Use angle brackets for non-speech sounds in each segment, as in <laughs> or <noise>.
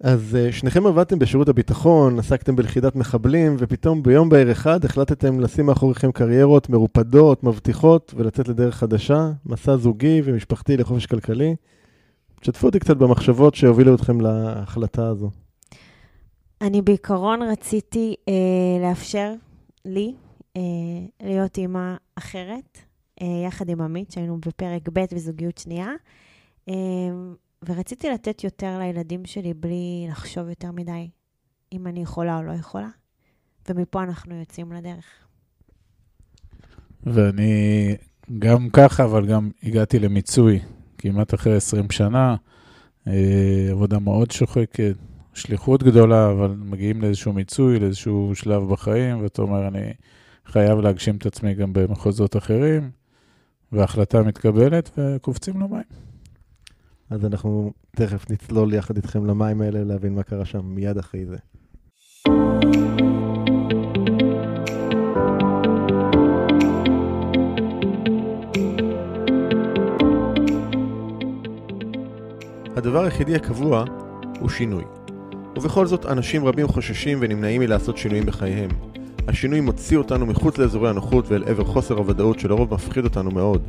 אז uh, שניכם עבדתם בשירות הביטחון, עסקתם בלכידת מחבלים, ופתאום ביום בהיר אחד החלטתם לשים מאחוריכם קריירות מרופדות, מבטיחות, ולצאת לדרך חדשה, מסע זוגי ומשפחתי לחופש כלכלי. תשתפו אותי קצת במחשבות שהובילו אתכם להחלטה הזו. אני בעיקרון רציתי אה, לאפשר לי אה, להיות אימא אחרת, אה, יחד עם עמית, שהיינו בפרק ב' בזוגיות שנייה. אה, ורציתי לתת יותר לילדים שלי בלי לחשוב יותר מדי אם אני יכולה או לא יכולה, ומפה אנחנו יוצאים לדרך. ואני גם ככה, אבל גם הגעתי למיצוי כמעט אחרי 20 שנה, אה, עבודה מאוד שוחקת, שליחות גדולה, אבל מגיעים לאיזשהו מיצוי, לאיזשהו שלב בחיים, ואתה אומר, אני חייב להגשים את עצמי גם במחוזות אחרים, וההחלטה מתקבלת וקופצים למים. אז אנחנו תכף נצלול יחד איתכם למים האלה, להבין מה קרה שם מיד אחרי זה. הדבר היחידי הקבוע הוא שינוי. ובכל זאת, אנשים רבים חוששים ונמנעים מלעשות שינויים בחייהם. השינוי מוציא אותנו מחוץ לאזורי הנוחות ואל עבר חוסר הוודאות שלרוב מפחיד אותנו מאוד.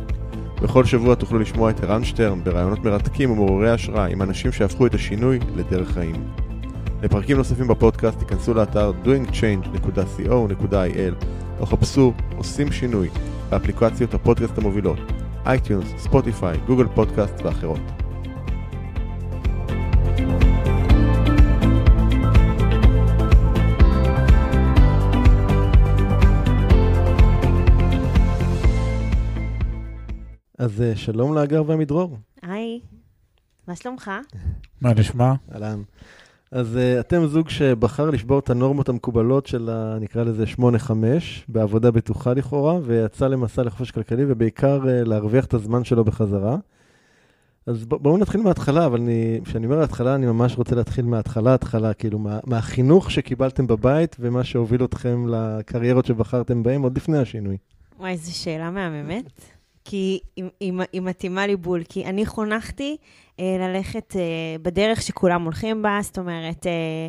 בכל שבוע תוכלו לשמוע את ערן שטרן בראיונות מרתקים ומעוררי השראה עם אנשים שהפכו את השינוי לדרך חיים. לפרקים נוספים בפודקאסט תיכנסו לאתר doingchange.co.il או חפשו עושים שינוי באפליקציות הפודקאסט המובילות iTunes, Spotify, Google Podcast ואחרות. אז אה, שלום לאגר והמדרור. היי, מה שלומך? מה נשמע? אהלן. אז uh, אתם זוג שבחר לשבור את הנורמות המקובלות של, ה, נקרא לזה 8-5, בעבודה בטוחה לכאורה, ויצא למסע לחופש כלכלי, ובעיקר uh, להרוויח את הזמן שלו בחזרה. אז ב- בואו נתחיל מההתחלה, אבל כשאני אומר ההתחלה, אני ממש רוצה להתחיל מההתחלה, התחלה, כאילו, מה, מהחינוך שקיבלתם בבית, ומה שהוביל אתכם לקריירות שבחרתם בהם עוד לפני השינוי. וואי, זו שאלה מהממת. כי היא, היא, היא מתאימה לי בול, כי אני חונכתי אה, ללכת אה, בדרך שכולם הולכים בה, זאת אומרת, אה,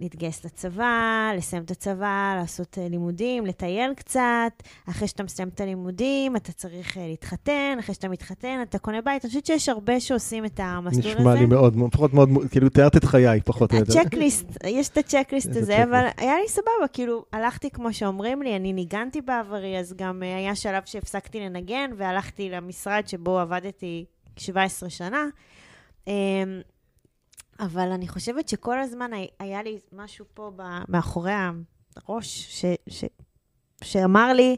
להתגייס לצבא, לסיים את הצבא, לעשות uh, לימודים, לטייל קצת. אחרי שאתה מסיים את הלימודים, אתה צריך uh, להתחתן, אחרי שאתה מתחתן, אתה קונה בית. אני חושבת שיש הרבה שעושים את המסלול הזה. נשמע לי מאוד, לפחות מאוד, כאילו, תיארת את חיי, פחות או יותר. הצ'קליסט, יש את הצ'קליסט הזה, אבל היה לי סבבה, כאילו, הלכתי כמו שאומרים לי, אני ניגנתי בעברי, אז גם uh, היה שלב שהפסקתי לנגן, והלכתי למשרד שבו עבדתי 17 שנה. אבל אני חושבת שכל הזמן היה לי משהו פה מאחורי הראש, ש, ש, שאמר לי,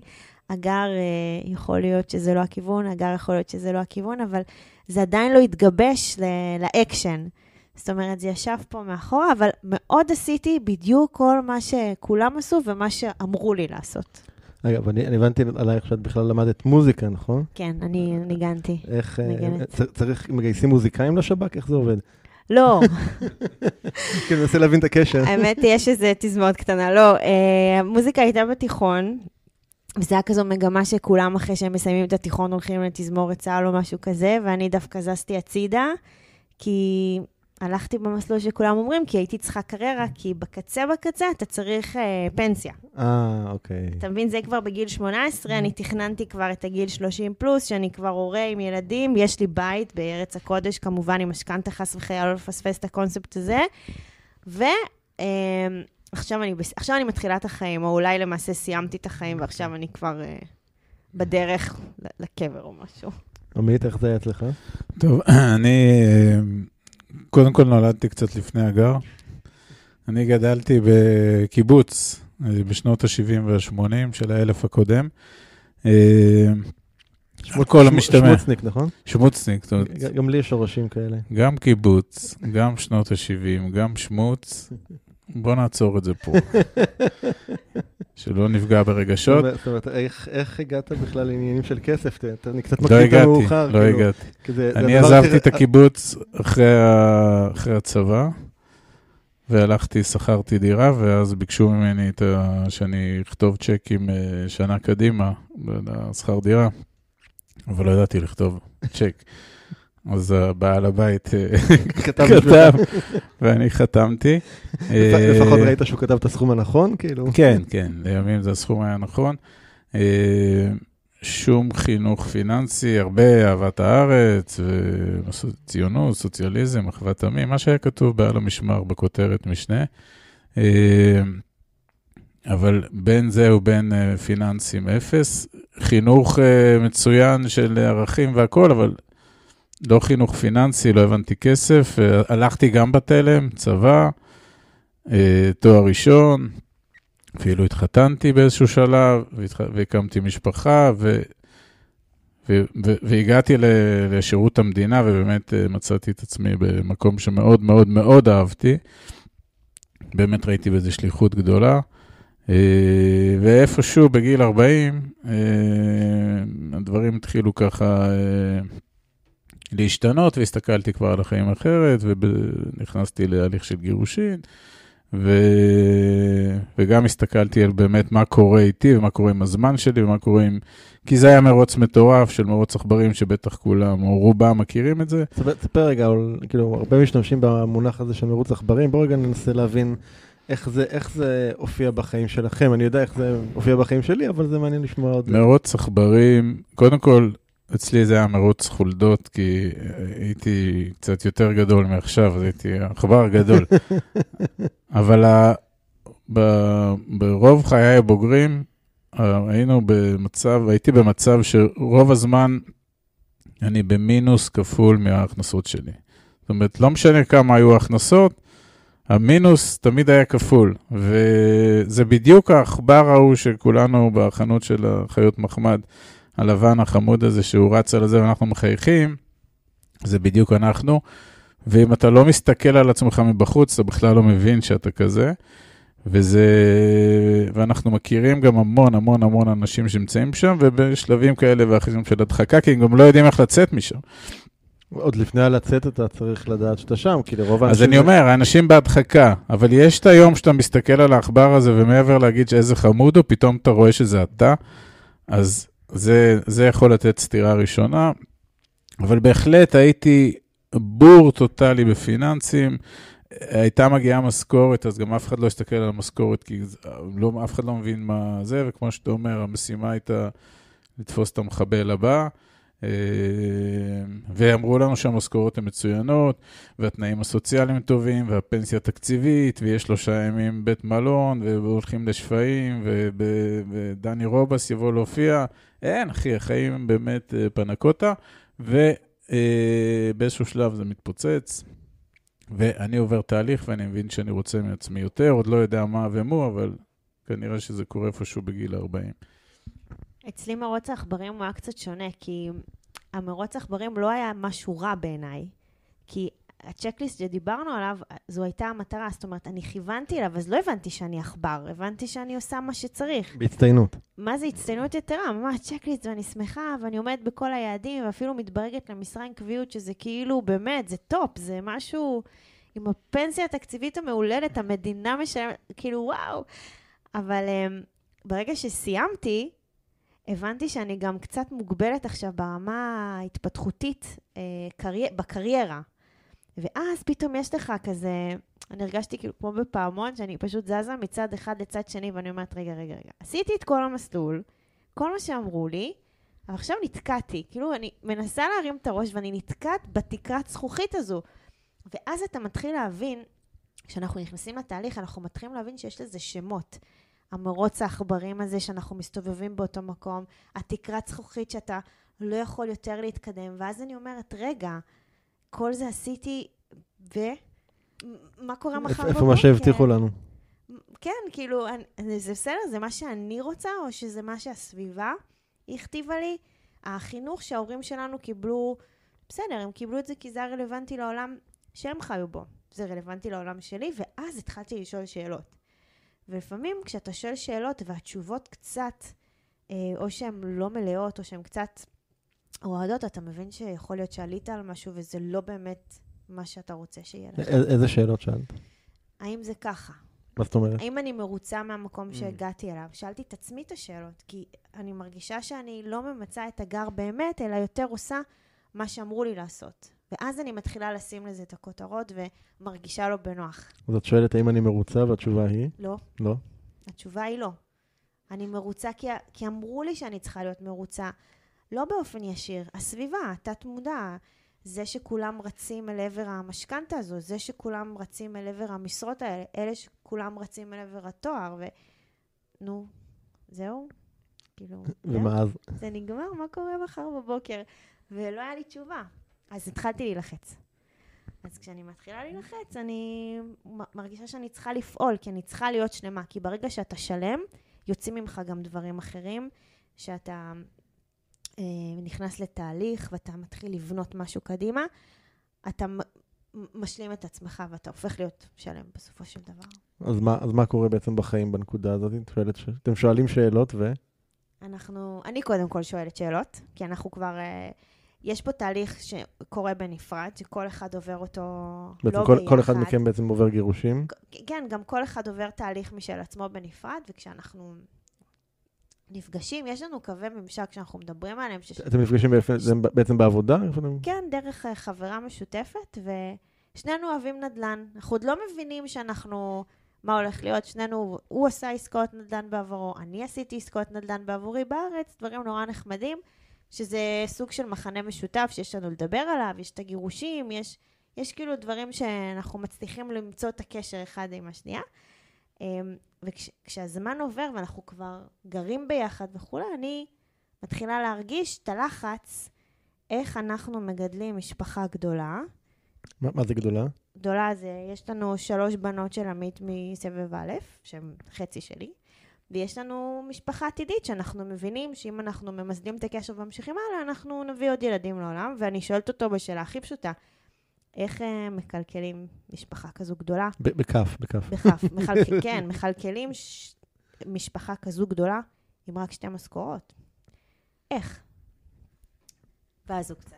הגר, אה, יכול להיות שזה לא הכיוון, הגר, יכול להיות שזה לא הכיוון, אבל זה עדיין לא התגבש לאקשן. זאת אומרת, זה ישב פה מאחורה, אבל מאוד עשיתי בדיוק כל מה שכולם עשו ומה שאמרו לי לעשות. אגב, אני, אני הבנתי עלייך שאת בכלל למדת מוזיקה, נכון? כן, אני ניגנתי. איך, ניגנת. צריך, מגייסים מוזיקאים לשב"כ? איך זה עובד? לא. כן, מנסה להבין את הקשר. האמת, יש איזה תזמורת קטנה. לא, אה, המוזיקה הייתה בתיכון, וזה היה כזו מגמה שכולם אחרי שהם מסיימים את התיכון הולכים לתזמורת צה"ל או משהו כזה, ואני דווקא זזתי הצידה, כי הלכתי במסלול שכולם אומרים, כי הייתי צריכה קריירה, כי בקצה בקצה אתה צריך אה, פנסיה. אה, אוקיי. אתה מבין, זה כבר בגיל 18, אני תכננתי כבר את הגיל 30 פלוס, שאני כבר הורה עם ילדים, יש לי בית בארץ הקודש, כמובן עם משכנתה חס וחלילה, לא לפספס את הקונספט הזה. ועכשיו אה, אני, עכשיו אני מתחילה את החיים, או אולי למעשה סיימתי את החיים, ועכשיו אני כבר אה, בדרך לקבר או משהו. עמית, איך זה היה אצלך? טוב, <clears throat> אני... קודם כל נולדתי קצת לפני הגר. אני גדלתי בקיבוץ אה, בשנות ה-70 וה-80 של האלף הקודם. אה, שמוצניק, נכון? שמוצניק. גם לי יש שורשים כאלה. גם קיבוץ, גם שנות ה-70, גם שמוץ, בוא נעצור את זה פה. <laughs> שלא נפגע ברגשות. זאת אומרת, איך, איך הגעת בכלל לעניינים של כסף? אתה קצת לא מכיר את הגעתי, המאוחר. לא כאילו, הגעתי. כזה, זה אני עזבתי את הקיבוץ אחרי הצבא, והלכתי, שכרתי דירה, ואז ביקשו ממני שאני אכתוב צ'קים אה, שנה קדימה, לשכר דירה, אבל לא ידעתי לכתוב צ'ק. אז הבעל הבית אה, כתב ואני חתמתי. אה, לפחות ראית שהוא כתב את הסכום הנכון, כאילו? כן, כן, לימים זה הסכום היה נכון. אה, שום חינוך פיננסי, הרבה אהבת הארץ, וציונות, סוציאליזם, אחוות עמים, מה שהיה כתוב בעל המשמר בכותרת משנה. אבל בין זה ובין פיננסים אפס, חינוך מצוין של ערכים והכול, אבל לא חינוך פיננסי, לא הבנתי כסף. הלכתי גם בתלם, צבא, אה, תואר ראשון, אפילו התחתנתי באיזשהו שלב, והקמתי משפחה, ו... ו- ו- והגעתי לשירות המדינה, ובאמת אה, מצאתי את עצמי במקום שמאוד מאוד מאוד אהבתי. באמת ראיתי בזה שליחות גדולה. אה, ואיפשהו בגיל 40, אה, הדברים התחילו ככה להשתנות, והסתכלתי כבר על החיים אחרת, ונכנסתי להליך של גירושין. ו... וגם הסתכלתי על באמת מה קורה איתי ומה קורה עם הזמן שלי ומה קורה עם... כי זה היה מרוץ מטורף של מרוץ עכברים שבטח כולם או רובם מכירים את זה. תספר- רגע, כאילו, הרבה משתמשים במונח הזה של מרוץ עכברים, בואו רגע ננסה להבין איך זה, איך זה הופיע בחיים שלכם. אני יודע איך זה הופיע בחיים שלי, אבל זה מעניין לשמוע עוד. מרוץ עכברים, קודם כל, אצלי זה היה מרוץ חולדות, כי הייתי קצת יותר גדול מעכשיו, אז הייתי עכבר גדול. <laughs> אבל ה... ב... ברוב חיי הבוגרים, ה- היינו במצב, הייתי במצב שרוב הזמן אני במינוס כפול מההכנסות שלי. זאת אומרת, לא משנה כמה היו ההכנסות, המינוס תמיד היה כפול, וזה בדיוק העכבר ההוא שכולנו בחנות של החיות מחמד, הלבן החמוד הזה שהוא רץ על זה ואנחנו מחייכים, זה בדיוק אנחנו. ואם אתה לא מסתכל על עצמך מבחוץ, אתה בכלל לא מבין שאתה כזה. וזה, ואנחנו מכירים גם המון המון המון אנשים שנמצאים שם, ובשלבים כאלה ואחרים של הדחקה, כי הם גם לא יודעים איך לצאת משם. עוד לפני הלצאת אתה צריך לדעת שאתה שם, כי לרוב אז האנשים... אני אומר, האנשים בהדחקה, אבל יש את היום שאתה מסתכל על העכבר הזה, ומעבר להגיד שאיזה חמוד הוא, פתאום אתה רואה שזה אתה, אז זה, זה יכול לתת סתירה ראשונה. אבל בהחלט הייתי בור טוטאלי בפיננסים. הייתה מגיעה משכורת, אז גם אף אחד לא הסתכל על המשכורת, כי לא, אף אחד לא מבין מה זה, וכמו שאתה אומר, המשימה הייתה לתפוס את המחבל הבא. אה, ואמרו לנו שהמשכורות הן מצוינות, והתנאים הסוציאליים טובים, והפנסיה תקציבית, ויש שלושה ימים בית מלון, והולכים לשפיים, ודני רובס יבוא להופיע. אין, אחי, החיים באמת אה, פנקוטה, ובאיזשהו שלב זה מתפוצץ, ואני עובר תהליך, ואני מבין שאני רוצה מעצמי יותר, עוד לא יודע מה ומו, אבל כנראה שזה קורה איפשהו בגיל 40. אצלי מרוץ העכברים הוא היה קצת שונה, כי המרוץ העכברים לא היה משהו רע בעיניי, כי הצ'קליסט שדיברנו עליו, זו הייתה המטרה, זאת אומרת, אני כיוונתי אליו, אז לא הבנתי שאני עכבר, הבנתי שאני עושה מה שצריך. בהצטיינות. מה זה הצטיינות יתרה? ממש checklist, ואני שמחה, ואני עומדת בכל היעדים, ואפילו מתברגת למשרה עם קביעות, שזה כאילו, באמת, זה top, זה משהו עם הפנסיה התקציבית המהוללת, המדינה משלמת, כאילו, וואו. אבל um, ברגע שסיימתי, הבנתי שאני גם קצת מוגבלת עכשיו ברמה ההתפתחותית אה, קרי... בקריירה. ואז פתאום יש לך כזה, אני הרגשתי כאילו כמו בפעמון, שאני פשוט זזה מצד אחד לצד שני, ואני אומרת, רגע, רגע, רגע, עשיתי את כל המסלול, כל מה שאמרו לי, אבל עכשיו נתקעתי. כאילו, אני מנסה להרים את הראש ואני נתקעת בתקרת זכוכית הזו. ואז אתה מתחיל להבין, כשאנחנו נכנסים לתהליך, אנחנו מתחילים להבין שיש לזה שמות. המרוץ העכברים הזה שאנחנו מסתובבים באותו מקום, התקרת זכוכית שאתה לא יכול יותר להתקדם, ואז אני אומרת, רגע, כל זה עשיתי, ו... מה קורה מחר בבוקר? איפה מה שהבטיחו לנו? כן, כאילו, אני, זה בסדר, זה מה שאני רוצה, או שזה מה שהסביבה הכתיבה לי? החינוך שההורים שלנו קיבלו, בסדר, הם קיבלו את זה כי זה היה רלוונטי לעולם שהם חיו בו. זה רלוונטי לעולם שלי, ואז התחלתי לשאול שאלות. ולפעמים כשאתה שואל שאלות והתשובות קצת, אה, או שהן לא מלאות, או שהן קצת רועדות, אתה מבין שיכול להיות שעלית על משהו וזה לא באמת מה שאתה רוצה שיהיה לך. איזה שאלות שאלת? האם זה ככה? מה זאת אומרת? האם אני מרוצה מהמקום Mm. שהגעתי אליו? שאלתי את עצמי את השאלות, כי אני מרגישה שאני לא ממצה את הגר באמת, אלא יותר עושה מה שאמרו לי לעשות. ואז אני מתחילה לשים לזה את הכותרות ומרגישה לא בנוח. אז את שואלת האם אני מרוצה, והתשובה היא? לא, לא. התשובה היא לא. אני מרוצה כי, כי אמרו לי שאני צריכה להיות מרוצה, לא באופן ישיר. הסביבה, התת-מודע, זה שכולם רצים אל עבר המשכנתה הזו, זה שכולם רצים אל עבר המשרות האלה, אלה שכולם רצים אל עבר התואר, ו... נו, זהו? כאילו? ומה אז? זה נגמר, מה קורה מחר בבוקר? ולא היה לי תשובה. אז התחלתי להילחץ. אז כשאני מתחילה להילחץ, אני מרגישה שאני צריכה לפעול, כי אני צריכה להיות שלמה. כי ברגע שאתה שלם, יוצאים ממך גם דברים אחרים, שאתה אה, נכנס לתהליך ואתה מתחיל לבנות משהו קדימה, אתה משלים את עצמך ואתה הופך להיות שלם בסופו של דבר. אז מה, אז מה קורה בעצם בחיים בנקודה הזאת? את שואלת ש... אתם שואלים שאלות ו... אנחנו, אני קודם כל שואלת שאלות, כי אנחנו כבר, אה, יש פה תהליך שקורה בנפרד, שכל אחד עובר אותו בעצם לא כל, ביחד. כל אחד מכם בעצם עובר גירושים. כן, גם כל אחד עובר תהליך משל עצמו בנפרד, וכשאנחנו נפגשים, יש לנו קווי ממשק שאנחנו מדברים עליהם, ש... אתם נפגשים בעצם, זה בעצם בעבודה? כן, דרך אה, חברה משותפת, ושנינו אוהבים נדל"ן. אנחנו עוד לא מבינים שאנחנו, מה הולך להיות, שנינו, הוא עשה עסקאות נדל"ן בעברו, אני עשיתי עסקאות נדל"ן בעבורי בארץ, דברים נורא נחמדים, שזה סוג של מחנה משותף שיש לנו לדבר עליו, יש את הגירושים, יש, יש כאילו דברים שאנחנו מצליחים למצוא את הקשר אחד עם השנייה. וכשהזמן עובר ואנחנו כבר גרים ביחד וכולי, אני מתחילה להרגיש את הלחץ איך אנחנו מגדלים משפחה גדולה. מה, מה זה גדולה? גדולה זה, יש לנו שלוש בנות של עמית מסבב א', שהן חצי שלי, ויש לנו משפחה עתידית שאנחנו מבינים שאם אנחנו ממסדים את הקשר וממשיכים הלאה, אנחנו נביא עוד ילדים לעולם, ואני שואלת אותו בשאלה הכי פשוטה, איך אה, מקלקלים משפחה כזו גדולה? בכף, בכף. בכף, <laughs> מחלק... כן, מכלכלים ש... משפחה כזו גדולה עם רק שתי משכורות. איך? ואז הוא קצת.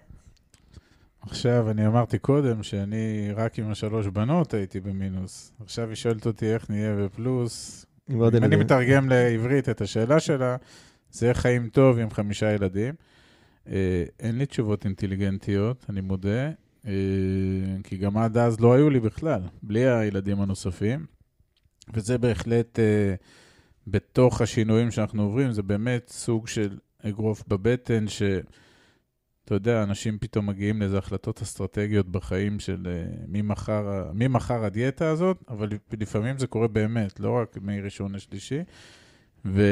עכשיו, אני אמרתי קודם שאני רק עם השלוש בנות הייתי במינוס. עכשיו היא שואלת אותי איך נהיה בפלוס. אם אני. מתרגם לעברית את השאלה שלה, זה חיים טוב עם חמישה ילדים. אה, אין לי תשובות אינטליגנטיות, אני מודה, אה, כי גם עד אז לא היו לי בכלל, בלי הילדים הנוספים. וזה בהחלט, אה, בתוך השינויים שאנחנו עוברים, זה באמת סוג של אגרוף בבטן, ש... אתה יודע, אנשים פתאום מגיעים לאיזה החלטות אסטרטגיות בחיים של אה, מי מחר הדיאטה הזאת, אבל לפעמים זה קורה באמת, לא רק מראשון לשלישי. ו...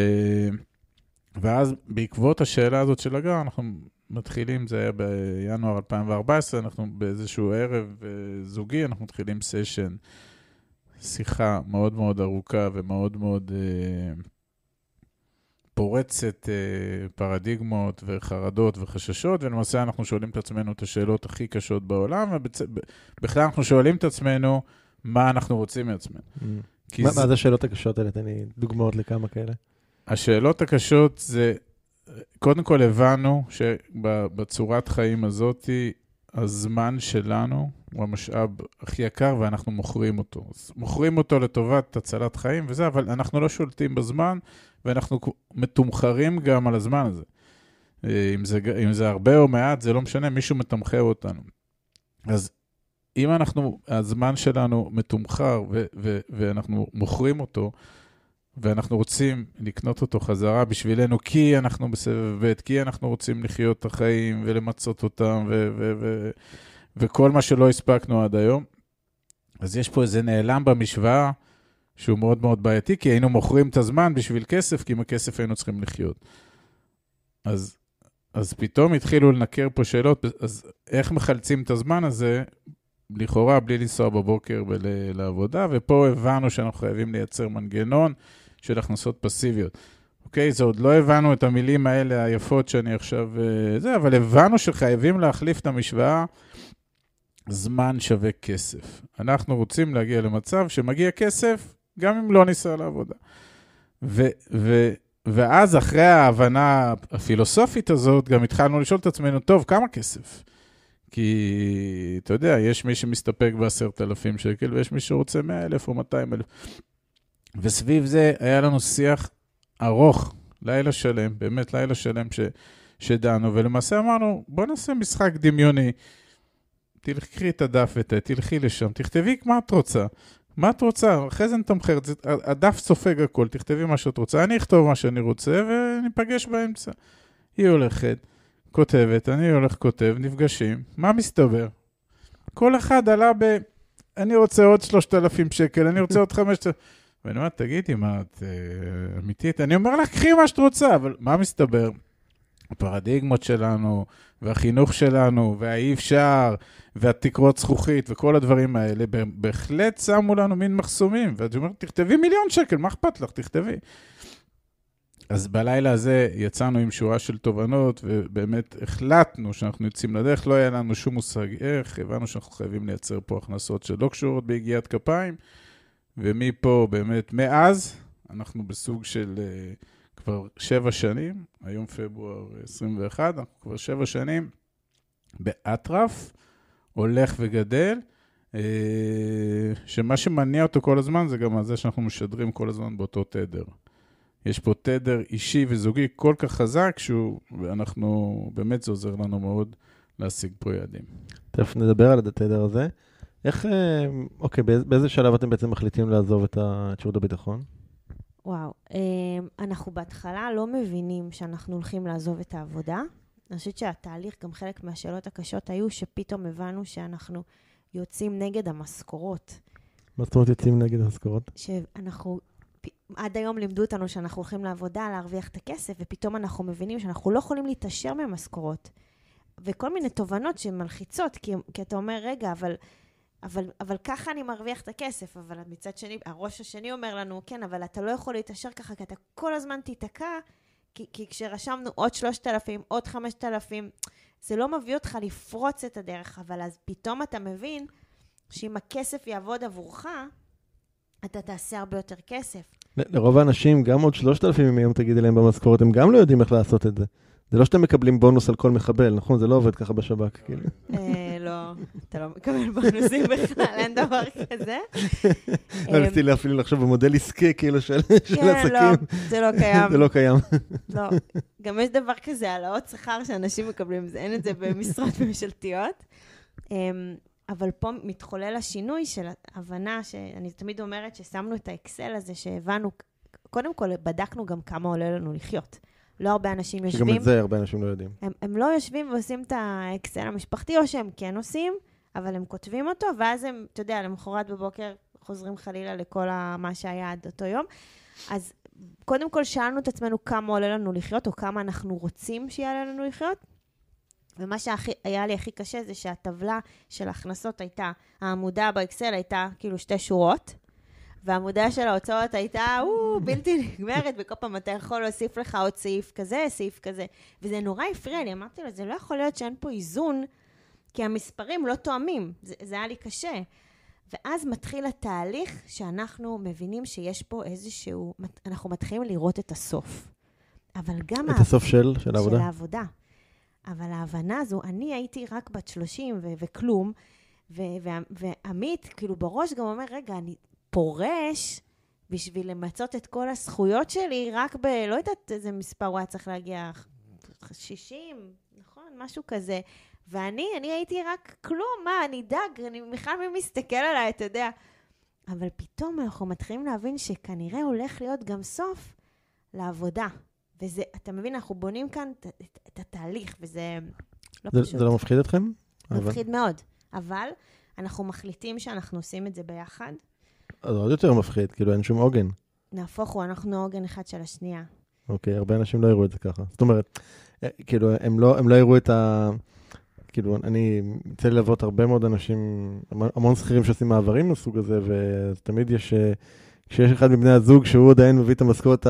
ואז בעקבות השאלה הזאת של הגר, אנחנו מתחילים, זה היה בינואר 2014, אנחנו באיזשהו ערב אה, זוגי, אנחנו מתחילים סשן, שיחה מאוד מאוד ארוכה ומאוד מאוד אה, פורצת אה, פרדיגמות וחרדות וחששות, ולמעשה אנחנו שואלים את עצמנו את השאלות הכי קשות בעולם, ובכלל אנחנו שואלים את עצמנו מה אנחנו רוצים מעצמנו. Mm. מה זה- מה זה השאלות הקשות האלה? תן לי דוגמאות לכמה כאלה. השאלות הקשות זה, קודם כל הבנו שבצורת חיים הזאתי, הזמן שלנו הוא המשאב הכי יקר ואנחנו מוכרים אותו. אז מוכרים אותו לטובת הצלת חיים וזה, אבל אנחנו לא שולטים בזמן ואנחנו מתומחרים גם על הזמן הזה. אה, אם זה, אם זה הרבה או מעט, זה לא משנה, מישהו מתמחר אותנו. אז אם אנחנו, הזמן שלנו מתומחר ו- ו- ואנחנו מוכרים אותו, ואנחנו רוצים לקנות אותו חזרה בשבילנו, כי אנחנו בסבב ב', כי אנחנו רוצים לחיות את החיים ולמצות אותם, ו- ו- ו- וכל מה שלא הספקנו עד היום. אז יש פה איזה נעלם במשוואה שהוא מאוד מאוד בעייתי, כי היינו מוכרים את הזמן בשביל כסף, כי עם הכסף היינו צריכים לחיות. אז, אז פתאום התחילו לנקר פה שאלות, אז איך מחלצים את הזמן הזה, לכאורה, בלי לנסוע בבוקר ול- לעבודה, ופה הבנו שאנחנו חייבים לייצר מנגנון של הכנסות פסיביות. אוקיי? זה עוד לא הבנו את המילים האלה היפות שאני עכשיו... אה, זה, אבל הבנו שחייבים להחליף את המשוואה זמן שווה כסף. אנחנו רוצים להגיע למצב שמגיע כסף, גם אם לא ניסע לעבודה. ו- ו- ואז אחרי ההבנה הפילוסופית הזאת, גם התחלנו לשאול את עצמנו, טוב, כמה כסף? כי, אתה יודע, יש מי שמסתפק ב-10,000 שקל, ויש מי שרוצה 100,000 או 200,000. וסביב זה היה לנו שיח ארוך, לילה שלם, באמת לילה שלם ש, שדנו, ולמעשה אמרנו, בוא נעשה משחק דמיוני. תלכי את הדף ותלכי לשם, תכתבי מה את רוצה. מה את רוצה? אחרי זה נתמחר, הדף סופג הכל, תכתבי מה שאת רוצה, אני אכתוב מה שאני רוצה וניפגש באמצע. היא הולכת, כותבת, אני הולך כותב, נפגשים, מה מסתבר? כל אחד עלה ב... אני רוצה עוד 3,000 שקל, אני רוצה עוד <laughs> 5,000... ואני אומר, תגידי, מה, את אה, אמיתית? אני אומר לך, קחי מה שאת רוצה, אבל מה מסתבר? הפרדיגמות שלנו, והחינוך שלנו, והאי אפשר, והתקרות זכוכית, וכל הדברים האלה, בהחלט שמו לנו מין מחסומים. ואת אומרת, תכתבי מיליון שקל, מה אכפת לך? תכתבי. אז בלילה הזה יצאנו עם שורה של תובנות, ובאמת החלטנו שאנחנו יוצאים לדרך, לא היה לנו שום מושג איך, הבנו שאנחנו חייבים לייצר פה הכנסות שלא קשורות ביגיעת כפיים, ומפה באמת, מאז, אנחנו בסוג של uh, כבר שבע שנים, היום פברואר 21, אנחנו כבר שבע שנים באטרף, הולך וגדל, uh, שמה שמניע אותו כל הזמן זה גם זה שאנחנו משדרים כל הזמן באותו תדר. יש פה תדר אישי וזוגי כל כך חזק, שאנחנו, באמת זה עוזר לנו מאוד להשיג פה יעדים. תכף נדבר על התדר הזה. איך, אה, אוקיי, באיזה שלב אתם בעצם מחליטים לעזוב את שירות הביטחון? וואו, אה, אנחנו בהתחלה לא מבינים שאנחנו הולכים לעזוב את העבודה. אני חושבת שהתהליך, גם חלק מהשאלות הקשות היו שפתאום הבנו שאנחנו יוצאים נגד המשכורות. מה זאת אומרת יוצאים נגד המשכורות? שאנחנו עד היום לימדו אותנו שאנחנו הולכים לעבודה להרוויח את הכסף, ופתאום אנחנו מבינים שאנחנו לא יכולים להתעשר ממשכורות. וכל מיני תובנות שמלחיצות, כי, כי אתה אומר, רגע, אבל, אבל, אבל ככה אני מרוויח את הכסף, אבל מצד שני, הראש השני אומר לנו, כן, אבל אתה לא יכול להתעשר ככה, כי אתה כל הזמן תיתקע, כי, כי כשרשמנו עוד 3,000, עוד 5,000, זה לא מביא אותך לפרוץ את הדרך, אבל אז פתאום אתה מבין שאם הכסף יעבוד עבורך, אתה תעשה הרבה יותר כסף. לרוב האנשים, גם עוד 3,000 אם היום תגידי להם במשכורת, הם גם לא יודעים איך לעשות את זה. זה לא שאתם מקבלים בונוס על כל מחבל, נכון? זה לא עובד ככה בשב"כ, כאילו. לא, אתה לא מקבל בונוסים בכלל, אין דבר כזה. לא ניסיתי אפילו לחשוב במודל עסקי, כאילו, של עסקים. כן, לא, זה לא קיים. זה לא קיים. לא, גם יש דבר כזה, העלאות שכר שאנשים מקבלים, אין את זה במשרות <laughs> ממשלתיות. אמ, אבל פה מתחולל השינוי של הבנה, שאני תמיד אומרת ששמנו את האקסל הזה, שהבנו, קודם כל בדקנו גם כמה עולה לנו לחיות. לא הרבה אנשים יושבים... שגם את זה הרבה אנשים לא יודעים. הם, הם לא יושבים ועושים את האקסל המשפחתי, או שהם כן עושים, אבל הם כותבים אותו, ואז הם, אתה יודע, למחרת בבוקר חוזרים חלילה לכל מה שהיה עד אותו יום. אז קודם כל שאלנו את עצמנו כמה עולה לנו לחיות, או כמה אנחנו רוצים שיעלה לנו לחיות, ומה שהיה לי הכי קשה זה שהטבלה של הכנסות הייתה, העמודה באקסל הייתה כאילו שתי שורות, והעמודה של ההוצאות הייתה, או, בלתי נגמרת, וכל פעם אתה יכול להוסיף לך עוד סעיף כזה, סעיף כזה. וזה נורא הפריע לי, אמרתי לו, זה לא יכול להיות שאין פה איזון, כי המספרים לא תואמים. זה, זה היה לי קשה. ואז מתחיל התהליך שאנחנו מבינים שיש פה איזשהו, אנחנו מתחילים לראות את הסוף. אבל גם... את הסוף של? של העבודה? של העבודה. אבל ההבנה הזו, אני הייתי רק בת 30 ו- וכלום, ועמית, כאילו בראש גם אומר, רגע, אני פורש בשביל למצות את כל הזכויות שלי רק ב... לא יודעת איזה מספר הוא היה צריך להגיע, 60, נכון? משהו כזה. ואני, אני הייתי רק כלום, מה, אני דג, אני בכלל מי מסתכל עליי, אתה יודע. אבל פתאום אנחנו מתחילים להבין שכנראה הולך להיות גם סוף לעבודה. וזה, אתה מבין, אנחנו בונים כאן את, את, את התהליך, וזה לא זה, פשוט. זה לא מפחיד אתכם? מפחיד אבל... מאוד. אבל אנחנו מחליטים שאנחנו עושים את זה ביחד. אז עוד יותר מפחיד, כאילו אין שום עוגן. נהפוך הוא, אנחנו עוגן אחד של השנייה. אוקיי, הרבה אנשים לא יראו את זה ככה. זאת אומרת, אה, כאילו, הם לא, הם לא יראו את ה... כאילו, אני יוצא ללוות הרבה מאוד אנשים, המון שכירים שעושים מעברים מהסוג הזה, ותמיד יש אה, כשיש אחד מבני הזוג שהוא עדיין מביא את המשכורת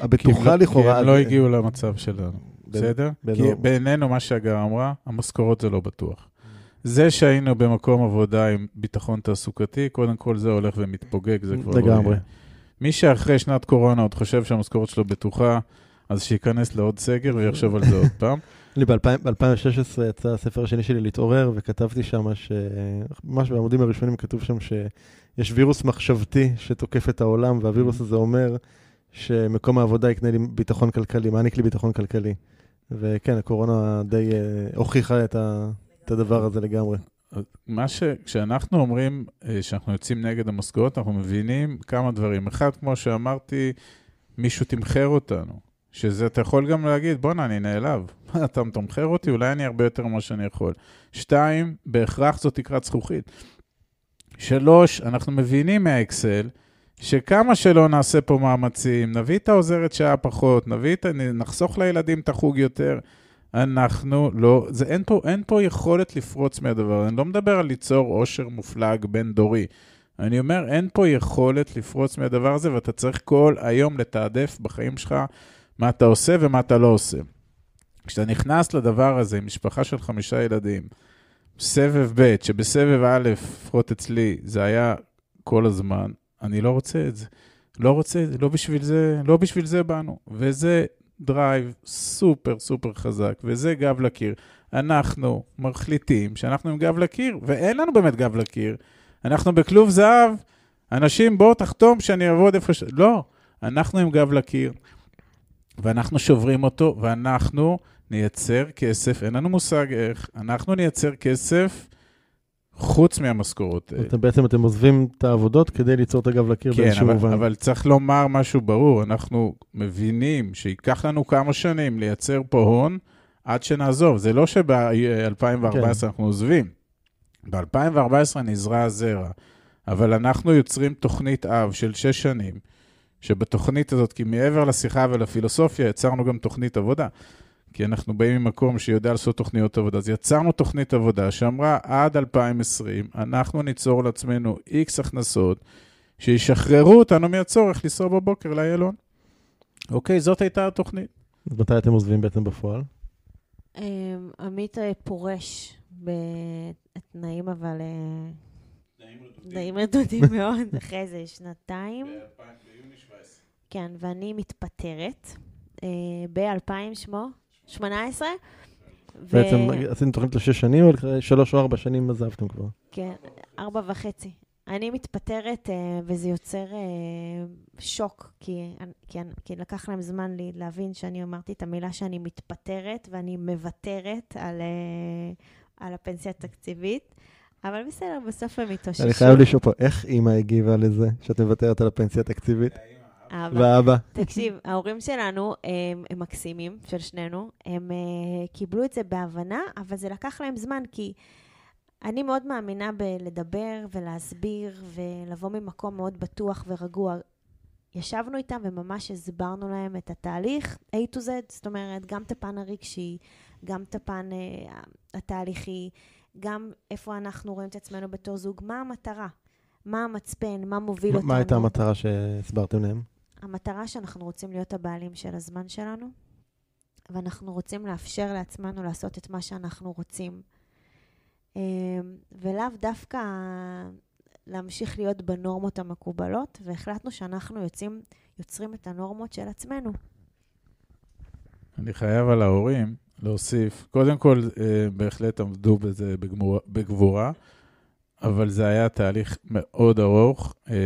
הבטוחה לכאורה. כי הם לא הגיעו למצב שלנו, בסדר? כי בעינינו, מה שהגר אמרה, המשכורות זה לא בטוח. זה שהיינו במקום עבודה עם ביטחון תעסוקתי, קודם כל זה הולך ומתפוגג, זה כבר... לא לגמרי. מי שאחרי שנת קורונה עוד חושב שהמשכורת שלו בטוחה, אז שייכנס לעוד סגר ויחשוב על זה עוד <laughs> פעם. לי ב-2016 יצא הספר השני שלי להתעורר, וכתבתי שם, ש... ממש בעמודים הראשונים כתוב שם שיש וירוס מחשבתי שתוקף את העולם, והווירוס הזה אומר שמקום העבודה יקנה לי ביטחון כלכלי, מעניק לי ביטחון כלכלי. וכן, הקורונה די uh, הוכיחה את, ה... את הדבר הזה לגמרי. מה ש... כשאנחנו אומרים אה, שאנחנו יוצאים נגד המשכורת, אנחנו מבינים כמה דברים. אחד, כמו שאמרתי, מישהו תמחר אותנו. שזה, אתה יכול גם להגיד, בואנה, אני נעלב. <laughs> אתה מתמחר אותי? אולי אני הרבה יותר ממה שאני יכול. שתיים, בהכרח זו תקרת זכוכית. שלוש, אנחנו מבינים מהאקסל, שכמה שלא נעשה פה מאמצים, נביא את העוזרת שעה פחות, נביא את, נחסוך לילדים את החוג יותר, אנחנו לא, זה, אין, פה, אין פה יכולת לפרוץ מהדבר, אני לא מדבר על ליצור עושר מופלג בין-דורי. אני אומר, אין פה יכולת לפרוץ מהדבר הזה, ואתה צריך כל היום לתעדף בחיים שלך מה אתה עושה ומה אתה לא עושה. כשאתה נכנס לדבר הזה עם משפחה של חמישה ילדים, סבב ב', שבסבב א', לפחות אצלי, זה היה כל הזמן, אני לא רוצה את זה. לא רוצה לא בשביל זה, לא בשביל זה באנו. וזה drive סופר סופר חזק, וזה גב לקיר. אנחנו מחליטים שאנחנו עם גב לקיר, ואין לנו באמת גב לקיר. אנחנו בכלוב זהב, אנשים, בוא תחתום שאני אעבוד איפה ש... לא, אנחנו עם גב לקיר, ואנחנו שוברים אותו, ואנחנו נייצר כסף, אין לנו מושג איך, אנחנו נייצר כסף חוץ מהמשכורות האלה. אתם בעצם, אתם עוזבים את העבודות כדי ליצור את הגב לקיר כן, באיזשהו מובן. אבל צריך לומר משהו ברור, אנחנו מבינים שייקח לנו כמה שנים לייצר פה הון עד שנעזוב. זה לא שב-2014 כן. אנחנו עוזבים. ב-2014 נזרע הזרע, אבל אנחנו יוצרים תוכנית אב של שש שנים, שבתוכנית הזאת, כי מעבר לשיחה ולפילוסופיה, יצרנו גם תוכנית עבודה. כי אנחנו באים ממקום שיודע לעשות תוכניות עבודה. אז יצרנו תוכנית עבודה שאמרה, עד 2020, אנחנו ניצור לעצמנו איקס הכנסות, שישחררו אותנו מהצורך לנסוע בבוקר לאיילון. אוקיי, זאת הייתה התוכנית. אז מתי אתם עוזבים בעצם בפועל? אמ, עמית אה, פורש בתנאים, אבל... אה, תנאים רדודים <laughs> מאוד, אחרי איזה שנתיים. כן, ואני מתפטרת אה, ב-2018. בעצם עשיתם תוכנית לשש שנים, אבל שלוש או ארבע שנים עזבתם כבר. כן, ארבע וחצי. אני מתפטרת, אה, וזה יוצר אה, שוק, כי, כי, כי לקח להם זמן לי להבין שאני אמרתי את המילה שאני מתפטרת, ואני מוותרת על, אה, על הפנסיה התקציבית. אבל בסדר, בסוף הם התאוששו. אני חייב לשאול פה, איך אימא הגיבה לזה, שאת מוותרת על הפנסיה התקציבית? אבא. ואבא. תקשיב, ההורים שלנו הם, הם מקסימים, של שנינו. הם uh, קיבלו את זה בהבנה, אבל זה לקח להם זמן, כי אני מאוד מאמינה בלדבר ולהסביר ולבוא ממקום מאוד בטוח ורגוע. ישבנו איתם וממש הסברנו להם את התהליך A to Z, זאת אומרת, גם את הפן הרגשי, גם את הפן uh, התהליכי, גם איפה אנחנו רואים את עצמנו בתור זוג, מה המטרה, מה המצפן, מה מוביל אותנו. מה הייתה המטרה שהסברתם להם? המטרה שאנחנו רוצים להיות הבעלים של הזמן שלנו, ואנחנו רוצים לאפשר לעצמנו לעשות את מה שאנחנו רוצים. אמ, ולאו דווקא להמשיך להיות בנורמות המקובלות, והחלטנו שאנחנו יוצאים, יוצרים את הנורמות של עצמנו. אני חייב על ההורים להוסיף, קודם כל, אה, בהחלט עמדו בזה בגבורה, אבל זה היה תהליך מאוד ארוך, אה,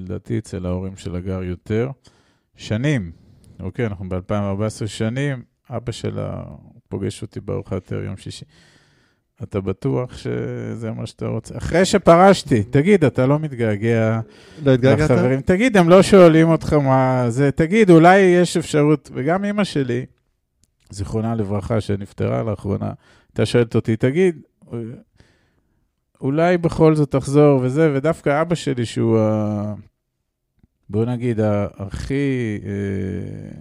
לדעתי אצל ההורים של הגר יותר. שנים, אוקיי, אנחנו ב-2014 שנים, אבא שלה פוגש אותי בארוחת ערב יום שישי. אתה בטוח שזה מה שאתה רוצה? אחרי שפרשתי, תגיד, אתה לא מתגעגע לא התגעגעת? לחברים? תגיד, הם לא שואלים אותך מה זה, תגיד, אולי יש אפשרות, וגם אימא שלי, זיכרונה לברכה, שנפטרה לאחרונה, הייתה שואלת אותי, תגיד, אולי בכל זאת תחזור וזה, ודווקא אבא שלי, שהוא, ה... בוא נגיד, הכי אה,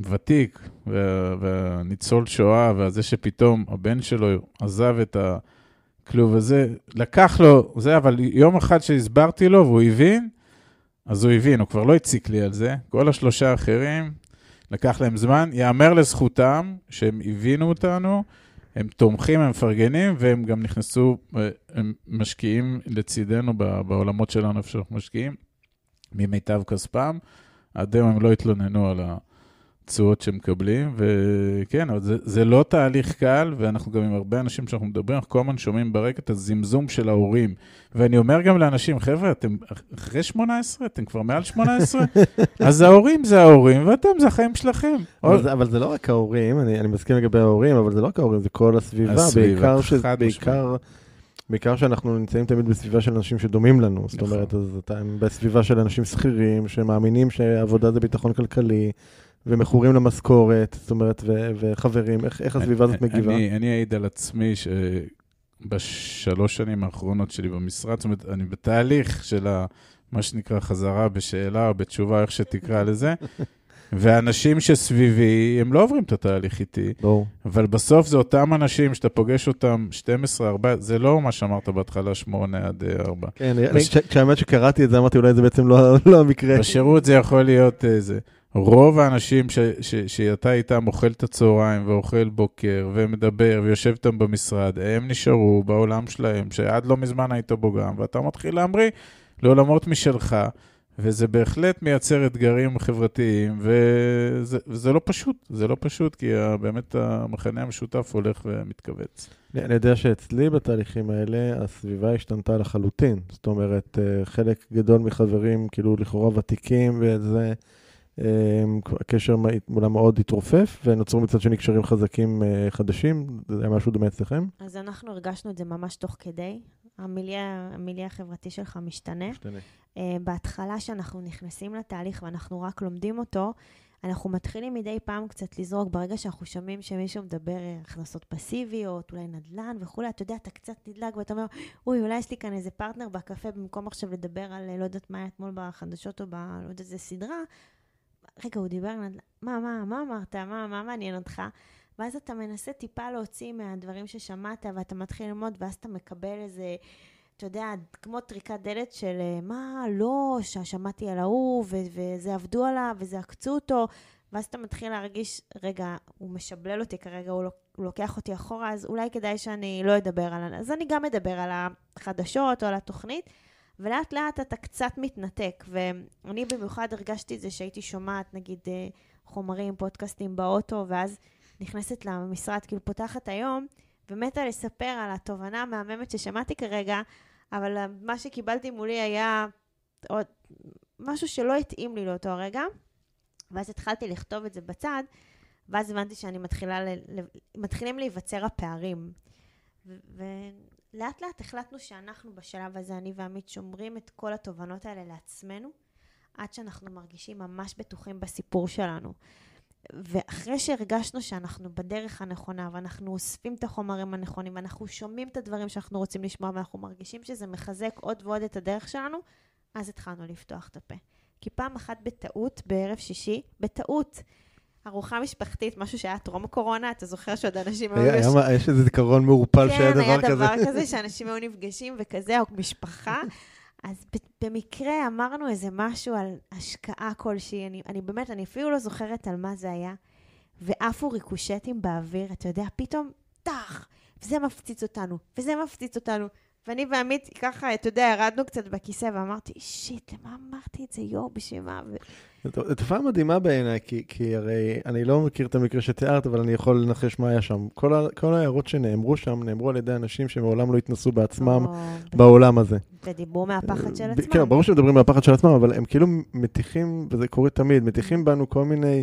ותיק, וה, והניצול שואה, וזה שפתאום הבן שלו עזב את הכלוב הזה, לקח לו, זה, אבל יום אחד שהסברתי לו והוא הבין, אז הוא הבין, הוא כבר לא הציק לי על זה. כל השלושה האחרים, לקח להם זמן. יאמר לזכותם שהם הבינו אותנו, הם תומכים, הם מפרגנים, והם גם נכנסו, אה, הם משקיעים לצידנו בעולמות שלנו, איפה שאנחנו משקיעים, ממיטב כספם. עד היום הם לא התלוננו על ה... תשואות שמקבלים, וכן, אבל זה, זה לא תהליך קל, ואנחנו גם עם הרבה אנשים שאנחנו מדברים, אנחנו כל הזמן שומעים ברקע את הזמזום של ההורים. ואני אומר גם לאנשים, חבר'ה, אתם אחרי 18? אתם כבר מעל 18? <laughs> אז ההורים זה ההורים, ואתם זה החיים שלכם. אבל, זה, אבל זה לא רק ההורים, אני, אני מסכים לגבי ההורים, אבל זה לא רק ההורים, זה כל הסביבה, הסביבה בעיקר, ש... בעיקר, בעיקר שאנחנו נמצאים תמיד בסביבה של אנשים שדומים לנו. נכון. זאת אומרת, אז אתה בסביבה של אנשים שכירים, שמאמינים שעבודה זה ביטחון כלכלי. ומכורים למשכורת, זאת אומרת, ו- וחברים, איך, איך הסביבה הזאת מגיבה? אני, אני אעיד על עצמי שבשלוש שנים האחרונות שלי במשרד, זאת אומרת, אני בתהליך של ה, מה שנקרא חזרה בשאלה או בתשובה, איך שתקרא לזה, <laughs> ואנשים שסביבי, הם לא עוברים את התהליך איתי. ברור. אבל בסוף זה אותם אנשים שאתה פוגש אותם 12, 4, זה לא מה שאמרת בהתחלה, 8 עד 4. כן, בש... כשהאמת שקראתי את זה, אמרתי, אולי זה בעצם לא, לא המקרה. בשירות זה יכול להיות איזה. רוב האנשים ש, ש, שאתה איתם אוכל את הצהריים ואוכל בוקר ומדבר ויושב איתם במשרד, הם נשארו בעולם שלהם, שעד לא מזמן היית בו גם, ואתה מתחיל להמריא לעולמות משלך, וזה בהחלט מייצר אתגרים חברתיים, וזה, וזה לא פשוט, זה לא פשוט, כי באמת המחנה המשותף הולך ומתכווץ. אני יודע שאצלי בתהליכים האלה, הסביבה השתנתה לחלוטין. זאת אומרת, אה, חלק גדול מחברים, כאילו לכאורה ותיקים, וזה... אמ, הקשר מולם מאוד התרופף, ונוצרו מצד שני קשרים חזקים אה, חדשים. זה היה משהו דומה אצלכם? אז אנחנו הרגשנו את זה ממש תוך כדי. המיליה, המיליה החברתי שלך משתנה. משתנה. Uh, בהתחלה, כשאנחנו נכנסים לתהליך ואנחנו רק לומדים אותו, אנחנו מתחילים מדי פעם קצת לזרוק, ברגע שאנחנו שומעים שמישהו מדבר אה, הכנסות פסיביות, אולי נדל"ן וכולי, אתה יודע, אתה קצת נדלק ואתה אומר, אוי, אולי יש לי כאן איזה פרטנר בקפה, במקום עכשיו לדבר על לא יודעת מה היה אתמול בחדשות או ב... לא יודעת איזה סדרה, רגע, הוא דיבר, מה, מה, מה אמרת? מה, מה מעניין אותך? ואז אתה מנסה טיפה להוציא מהדברים ששמעת, ואתה מתחיל ללמוד, ואז אתה מקבל איזה, אתה יודע, כמו טריקת דלת של מה, לא, ששמעתי על ההוא, וזה עבדו עליו, וזה עקצו אותו, ואז אתה מתחיל להרגיש, רגע, הוא משבלל אותי כרגע, הוא לוקח אותי אחורה, אז אולי כדאי שאני לא אדבר על... אז אני גם אדבר על החדשות או על התוכנית. ולאט לאט אתה קצת מתנתק, ואני במיוחד הרגשתי את זה שהייתי שומעת, נגיד, אה, חומרים, פודקאסטים באוטו, ואז נכנסת למשרד, כאילו פותחת היום, ומתה לספר על התובנה המהממת ששמעתי כרגע, אבל מה שקיבלתי מולי היה עוד משהו שלא התאים לי לאותו הרגע, ואז התחלתי לכתוב את זה בצד, ואז הבנתי שאני מתחילה, ל... מתחילים להיווצר הפערים. ו... לאט לאט החלטנו שאנחנו בשלב הזה, אני ועמית, שומרים את כל התובנות האלה לעצמנו, עד שאנחנו מרגישים ממש בטוחים בסיפור שלנו. ואחרי שהרגשנו שאנחנו בדרך הנכונה, ואנחנו אוספים את החומרים הנכונים, ואנחנו שומעים את הדברים שאנחנו רוצים לשמוע, ואנחנו מרגישים שזה מחזק עוד ועוד את הדרך שלנו, אז התחלנו לפתוח את הפה. כי פעם אחת בטעות, בערב שישי, בטעות, ארוחה משפחתית, משהו שהיה טרום הקורונה, אתה זוכר שעוד אנשים היו... היה, יש איזה זיכרון מעורפל כן, שהיה דבר כזה. כן, היה דבר כזה שאנשים היו נפגשים וכזה, או משפחה. <laughs> אז במקרה אמרנו איזה משהו על השקעה כלשהי, אני, אני באמת, אני אפילו לא זוכרת על מה זה היה, ועפו ריקושטים באוויר, אתה יודע, פתאום, טח, וזה מפציץ אותנו, וזה מפציץ אותנו. ואני ועמית ככה, אתה יודע, ירדנו קצת בכיסא ואמרתי, שיט, למה אמרתי את זה, יואו, בשביל מה? זו תופעה מדהימה בעיניי, כי, כי הרי אני לא מכיר את המקרה שתיארת, אבל אני יכול לנחש מה היה שם. כל, ה, כל ההערות שנאמרו שם, נאמרו על ידי אנשים שמעולם לא התנסו בעצמם או, בעולם הזה. ודיברו מהפחד של עצמם. כן, ברור שמדברים מהפחד של עצמם, אבל הם כאילו מטיחים, וזה קורה תמיד, מטיחים בנו כל מיני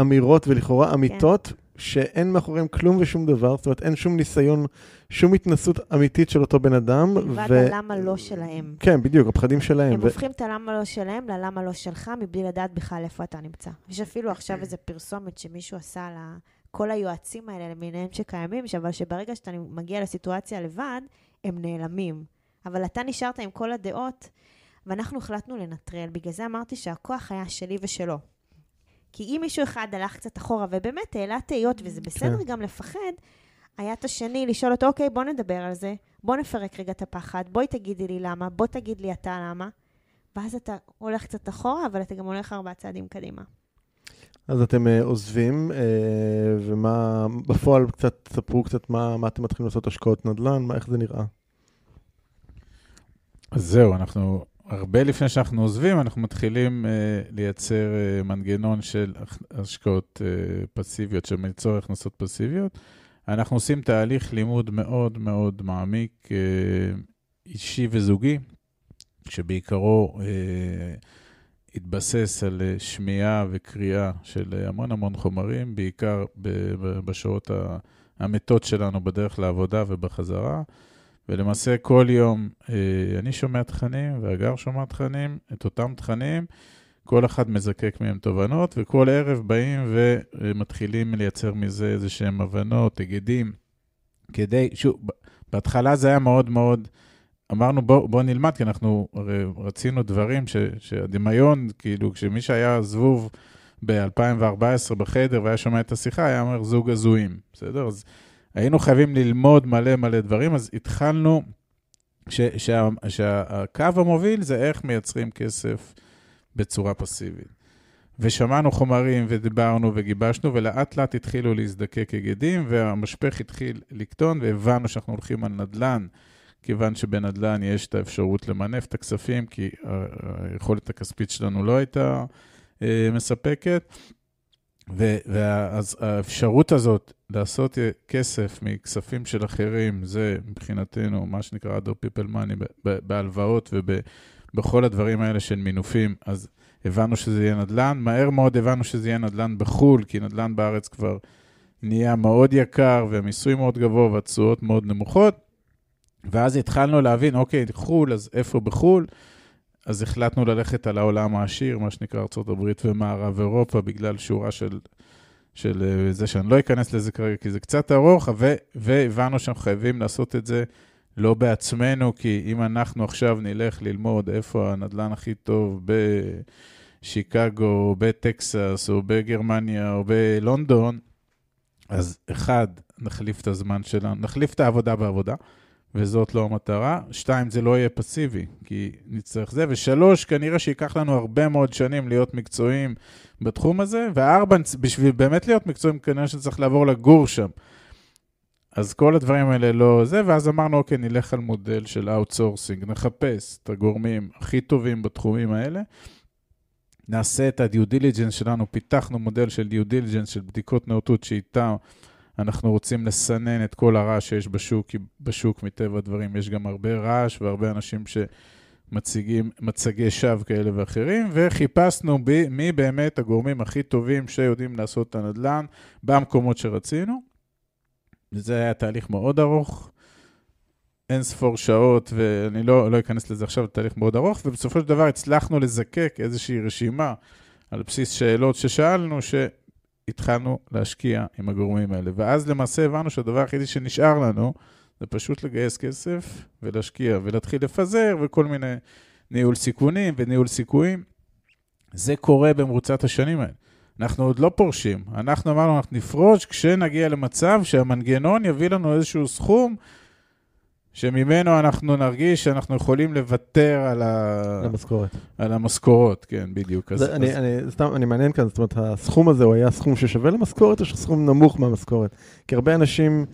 אמירות ולכאורה אמיתות. כן. שאין מאחוריהם כלום ושום דבר, זאת אומרת, אין שום ניסיון, שום התנסות אמיתית של אותו בן אדם. מלבד ו... הלמה לא שלהם. כן, בדיוק, הפחדים שלהם. הם ו... הופכים את הלמה לא שלהם ללמה לא שלך, מבלי לדעת בכלל איפה אתה נמצא. יש אפילו עכשיו איזו פרסומת שמישהו עשה על כל היועצים האלה למיניהם שקיימים, אבל שברגע שאתה מגיע לסיטואציה לבד, הם נעלמים. אבל אתה נשארת עם כל הדעות, ואנחנו החלטנו לנטרל. בגלל זה אמרתי שהכוח היה שלי ושלו. כי אם מישהו אחד הלך קצת אחורה, ובאמת העלה תהיות, וזה בסדר כן. גם לפחד, היה את השני לשאול אותו, אוקיי, בוא נדבר על זה, בוא נפרק רגע את הפחד, בואי תגידי לי למה, בוא תגיד לי אתה למה. ואז אתה הולך קצת אחורה, אבל אתה גם הולך ארבעה צעדים קדימה. אז אתם uh, עוזבים, uh, ומה, בפועל קצת, תספרו קצת מה, מה אתם מתחילים לעשות השקעות נדל"ן, מה, איך זה נראה? אז זהו, אנחנו, הרבה לפני שאנחנו עוזבים, אנחנו מתחילים uh, לייצר uh, מנגנון של השקעות uh, פסיביות, של ליצור הכנסות פסיביות. אנחנו עושים תהליך לימוד מאוד מאוד מעמיק, uh, אישי וזוגי, שבעיקרו... Uh, התבסס על שמיעה וקריאה של המון המון חומרים, בעיקר בשעות המתות שלנו בדרך לעבודה ובחזרה. ולמעשה כל יום אה, אני שומע תכנים והגר שומע תכנים, את אותם תכנים, כל אחד מזקק מהם תובנות, וכל ערב באים ומתחילים לייצר מזה איזה שהם הבנות, היגדים, כדי, שוב, בהתחלה זה היה מאוד מאוד... אמרנו, בוא, בוא נלמד, כי אנחנו הרי רצינו דברים ש, שהדמיון, כאילו, כשמי שהיה זבוב ב-2014 בחדר והיה שומע את השיחה, היה אומר זוג הזויים, בסדר? אז היינו חייבים ללמוד מלא מלא דברים, אז התחלנו, שהקו המוביל זה איך מייצרים כסף בצורה פסיבית. ושמענו חומרים ודיברנו וגיבשנו, ולאט לאט התחילו להזדקק היגדים, והמשפך התחיל לקטון, והבנו שאנחנו הולכים על נדל"ן. כיוון שבנדל"ן יש את האפשרות למנף את הכספים, כי היכולת הכספית שלנו לא הייתה אה, מספקת. ואז האפשרות הזאת לעשות כסף מכספים של אחרים, זה מבחינתנו מה שנקרא other people money בהלוואות ובכל הדברים האלה של מינופים, אז הבנו שזה יהיה נדל"ן. מהר מאוד הבנו שזה יהיה נדל"ן בחו"ל, כי נדל"ן בארץ כבר נהיה מאוד יקר והמיסוי מאוד גבוה והתשואות מאוד נמוכות. ואז התחלנו להבין, אוקיי, חו"ל, אז איפה בחו"ל? אז החלטנו ללכת על העולם העשיר, מה שנקרא ארה"ב ומערב אירופה, בגלל שורה של, של אה, זה שאני לא אכנס לזה כרגע, כי זה קצת ארוך, ו, והבנו שאנחנו חייבים לעשות את זה לא בעצמנו, כי אם אנחנו עכשיו נלך ללמוד איפה הנדל"ן הכי טוב בשיקגו, או בטקסס, או בגרמניה, או בלונדון, אז אחד, נחליף את הזמן שלנו, נחליף את העבודה בעבודה. וזאת לא המטרה. שתיים, זה לא יהיה פסיבי, כי נצטרך זה. ושלוש, כנראה שייקח לנו הרבה מאוד שנים להיות מקצועיים בתחום הזה. וארבע, בשביל באמת להיות מקצועיים, כנראה שצריך לעבור לגור שם. אז כל הדברים האלה לא זה, ואז אמרנו, אוקיי, נלך על מודל של outsourcing, נחפש את הגורמים הכי טובים בתחומים האלה, נעשה את ה-due diligence שלנו, פיתחנו מודל של due diligence, של בדיקות נאותות שאיתה אנחנו רוצים לסנן את כל הרעש שיש בשוק, כי בשוק מטבע הדברים יש גם הרבה רעש והרבה אנשים שמציגים מצגי שווא כאלה ואחרים, וחיפשנו ב, מי באמת הגורמים הכי טובים שיודעים לעשות את הנדל"ן במקומות שרצינו. וזה היה תהליך מאוד ארוך, אין ספור שעות, ואני לא, לא אכנס לזה עכשיו, תהליך מאוד ארוך, ובסופו של דבר הצלחנו לזקק איזושהי רשימה על בסיס שאלות ששאלנו, ש... התחלנו להשקיע עם הגורמים האלה. ואז למעשה הבנו שהדבר היחידי שנשאר לנו זה פשוט לגייס כסף ולהשקיע ולהתחיל לפזר וכל מיני ניהול סיכונים וניהול סיכויים. זה קורה במרוצת השנים האלה. אנחנו עוד לא פורשים. אנחנו אמרנו, אנחנו נפרוש כשנגיע למצב שהמנגנון יביא לנו איזשהו סכום שממנו אנחנו נרגיש שאנחנו יכולים לוותר על ה... המשכורת. על המשכורות, כן, בדיוק. אז, אני, אז... אני, סתם, אני מעניין כאן, זאת אומרת, הסכום הזה הוא היה סכום ששווה למשכורת או סכום נמוך מהמשכורת? כי הרבה אנשים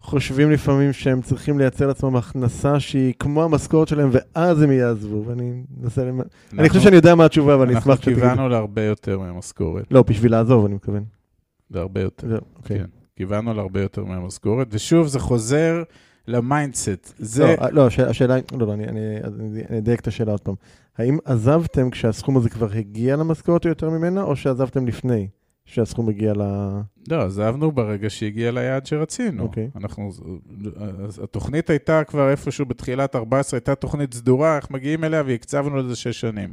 חושבים לפעמים שהם צריכים לייצר לעצמם הכנסה שהיא כמו המשכורת שלהם, ואז הם יעזבו, ואני מנסה... אנחנו, אני חושב שאני יודע מה התשובה, אבל אני אשמח שתגידו. אנחנו כיוונו להרבה יותר מהמשכורת. לא, בשביל לעזוב, אני מתכוון. להרבה יותר, אוקיי. כן. כיוונו להרבה יותר מהמשכורת, ושוב, זה חוזר... ל mindset. זה... לא, לא השאלה, לא, לא, אני, אני, אני אדייק את השאלה עוד פעם. האם עזבתם כשהסכום הזה כבר הגיע למשכורת או יותר ממנה, או שעזבתם לפני שהסכום הגיע ל... לא, עזבנו ברגע שהגיע ליעד שרצינו. אוקיי. אנחנו, התוכנית הייתה כבר איפשהו בתחילת 14, הייתה תוכנית סדורה, איך מגיעים אליה, והקצבנו לזה שש שנים.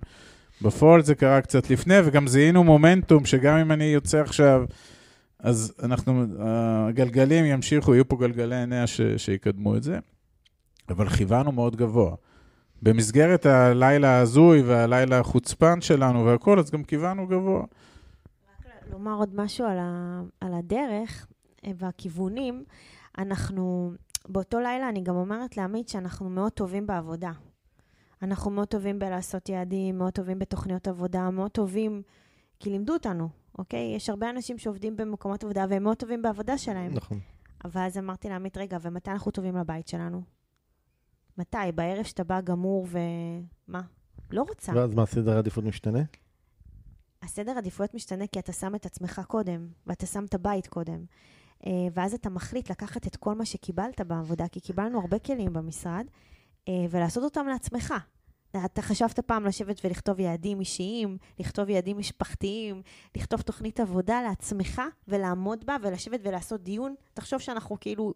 בפועל זה קרה קצת לפני, וגם זיהינו מומנטום, שגם אם אני יוצא עכשיו... אז אנחנו, הגלגלים ימשיכו, יהיו פה גלגלי עיניה ש, שיקדמו את זה, אבל כיוונו מאוד גבוה. במסגרת הלילה ההזוי והלילה החוצפן שלנו והכול, אז גם כיוונו גבוה. רק לומר עוד משהו על, ה, על הדרך והכיוונים, אנחנו, באותו לילה אני גם אומרת לעמית שאנחנו מאוד טובים בעבודה. אנחנו מאוד טובים בלעשות יעדים, מאוד טובים בתוכניות עבודה, מאוד טובים, כי לימדו אותנו. אוקיי? יש הרבה אנשים שעובדים במקומות עבודה והם מאוד טובים בעבודה שלהם. נכון. אבל אז אמרתי לעמית, רגע, ומתי אנחנו טובים לבית שלנו? מתי? בערב שאתה בא גמור ו... מה? לא רוצה. ואז מה, סדר העדיפות משתנה? הסדר עדיפויות משתנה כי אתה שם את עצמך קודם, ואתה שם את הבית קודם. אה, ואז אתה מחליט לקחת את כל מה שקיבלת בעבודה, כי קיבלנו הרבה כלים במשרד, אה, ולעשות אותם לעצמך. אתה חשבת פעם לשבת ולכתוב יעדים אישיים, לכתוב יעדים משפחתיים, לכתוב תוכנית עבודה לעצמך ולעמוד בה ולשבת ולעשות דיון? תחשוב שאנחנו כאילו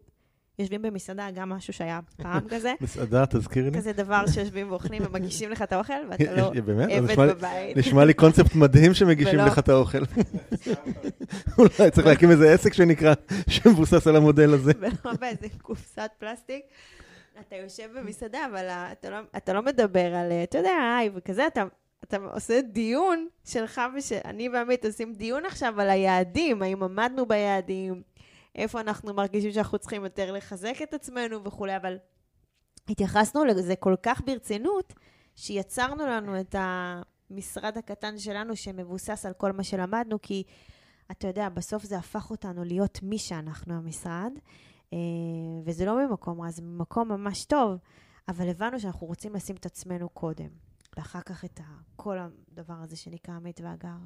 יושבים במסעדה, גם משהו שהיה פעם <laughs> כזה. מסעדה, תזכירי לי. כזה דבר שיושבים ואוכלים ומגישים לך את האוכל, ואתה <laughs> לא עבד בבית. נשמע לי קונספט מדהים שמגישים לך את האוכל. <laughs> אולי צריך להקים איזה עסק שנקרא, שמבוסס על המודל הזה. ולא באיזה קופסת פלסטיק. אתה יושב במסעדה, אבל אתה לא, אתה לא מדבר על, אתה יודע, היי, וכזה, אתה, אתה עושה דיון שלך ושאני ועמית עושים דיון עכשיו על היעדים, האם עמדנו ביעדים, איפה אנחנו מרגישים שאנחנו צריכים יותר לחזק את עצמנו וכולי, אבל התייחסנו לזה כל כך ברצינות, שיצרנו לנו את המשרד הקטן שלנו שמבוסס על כל מה שלמדנו, כי אתה יודע, בסוף זה הפך אותנו להיות מי שאנחנו המשרד, וזה לא ממקום רע, זה ממקום ממש טוב, אבל הבנו שאנחנו רוצים לשים את עצמנו קודם, ואחר כך את כל הדבר הזה שנקרא עמית והגר.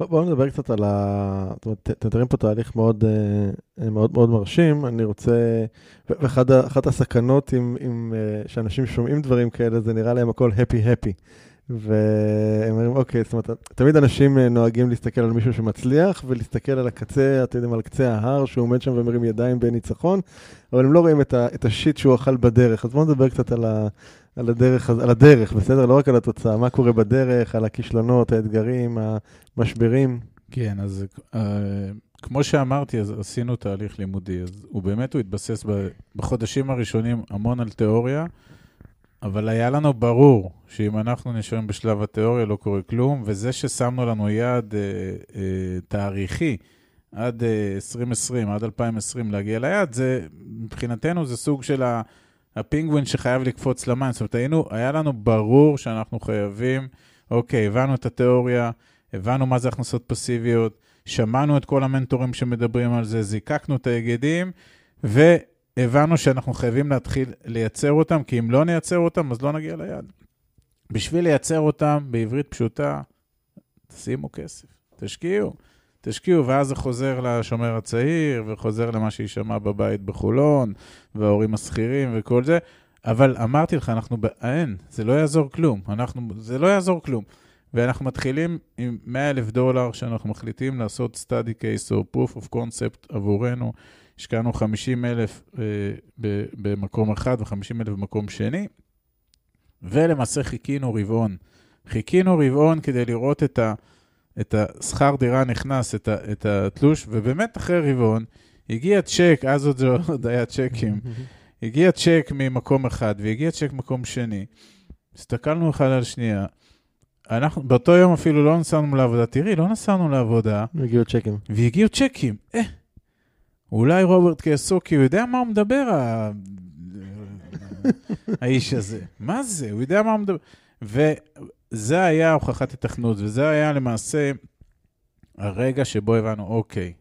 בואו נדבר קצת על ה... זאת אומרת, אתם מתארים פה תהליך מאוד, אה, מאוד מאוד מרשים. אני רוצה... ואחת הסכנות עם, עם, אה, שאנשים שומעים דברים כאלה, זה נראה להם הכל הפי-הפי. והם אומרים, אוקיי, זאת אומרת, תמיד אנשים אה, נוהגים להסתכל על מישהו שמצליח, ולהסתכל על הקצה, אתם יודעים, על קצה ההר, שהוא עומד שם ומרים ידיים בניצחון, אבל הם לא רואים את, ה, את השיט שהוא אכל בדרך. אז בואו נדבר קצת על, ה, על, הדרך, על הדרך, בסדר? לא רק על התוצאה, מה קורה בדרך, על הכישלונות, האתגרים, המשברים. כן, אז uh, כמו שאמרתי, אז עשינו תהליך לימודי, אז הוא באמת, הוא התבסס בחודשים הראשונים המון על תיאוריה. אבל היה לנו ברור שאם אנחנו נשארים בשלב התיאוריה לא קורה כלום, וזה ששמנו לנו יעד אה, אה, תאריכי עד אה, 2020, עד 2020 להגיע ליעד, זה מבחינתנו זה סוג של הפינגווין שחייב לקפוץ למים. זאת אומרת, היינו, היה לנו ברור שאנחנו חייבים, אוקיי, הבנו את התיאוריה, הבנו מה זה הכנסות פסיביות, שמענו את כל המנטורים שמדברים על זה, זיקקנו את ההיגדים, ו... הבנו שאנחנו חייבים להתחיל לייצר אותם, כי אם לא נייצר אותם, אז לא נגיע ליעד. בשביל לייצר אותם בעברית פשוטה, שימו כסף, תשקיעו. תשקיעו, ואז זה חוזר לשומר הצעיר, וחוזר למה שיישמע בבית בחולון, וההורים השכירים וכל זה. אבל אמרתי לך, אנחנו אין, זה לא יעזור כלום. אנחנו, זה לא יעזור כלום. ואנחנו מתחילים עם 100 אלף דולר שאנחנו מחליטים לעשות study case או proof of concept עבורנו, השקענו 50 אלף אה, במקום אחד ו-50 אלף במקום שני, ולמעשה חיכינו רבעון. חיכינו רבעון כדי לראות את, ה, את השכר דירה נכנס, את, ה, את התלוש, ובאמת אחרי רבעון הגיע צ'ק, אז עוד זה עוד היה צ'קים, <laughs> הגיע צ'ק ממקום אחד והגיע צ'ק ממקום שני. הסתכלנו אחד על שנייה, אנחנו באותו יום אפילו לא נסענו לעבודה. תראי, לא נסענו לעבודה. והגיעו צ'קים. והגיעו צ'קים. אה, אולי רוברט קייסוקי, הוא יודע מה הוא מדבר, <laughs> האיש הזה. מה זה? הוא יודע מה הוא מדבר. וזה היה הוכחת התכנות, וזה היה למעשה הרגע שבו הבנו, אוקיי,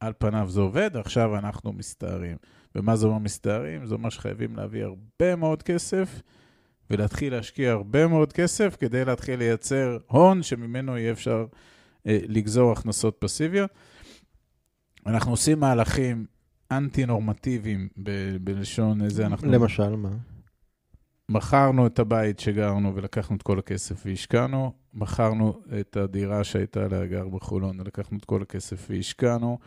על פניו זה עובד, עכשיו אנחנו מסתערים. ומה זה אומר מסתערים? זה אומר שחייבים להביא הרבה מאוד כסף, ולהתחיל להשקיע הרבה מאוד כסף כדי להתחיל לייצר הון שממנו יהיה אפשר אה, לגזור הכנסות פסיביות. אנחנו עושים מהלכים אנטי-נורמטיביים ב- בלשון איזה אנחנו... למשל, מה? מכרנו את הבית שגרנו ולקחנו את כל הכסף והשקענו, מכרנו את הדירה שהייתה להגר בחולון ולקחנו את כל הכסף והשקענו,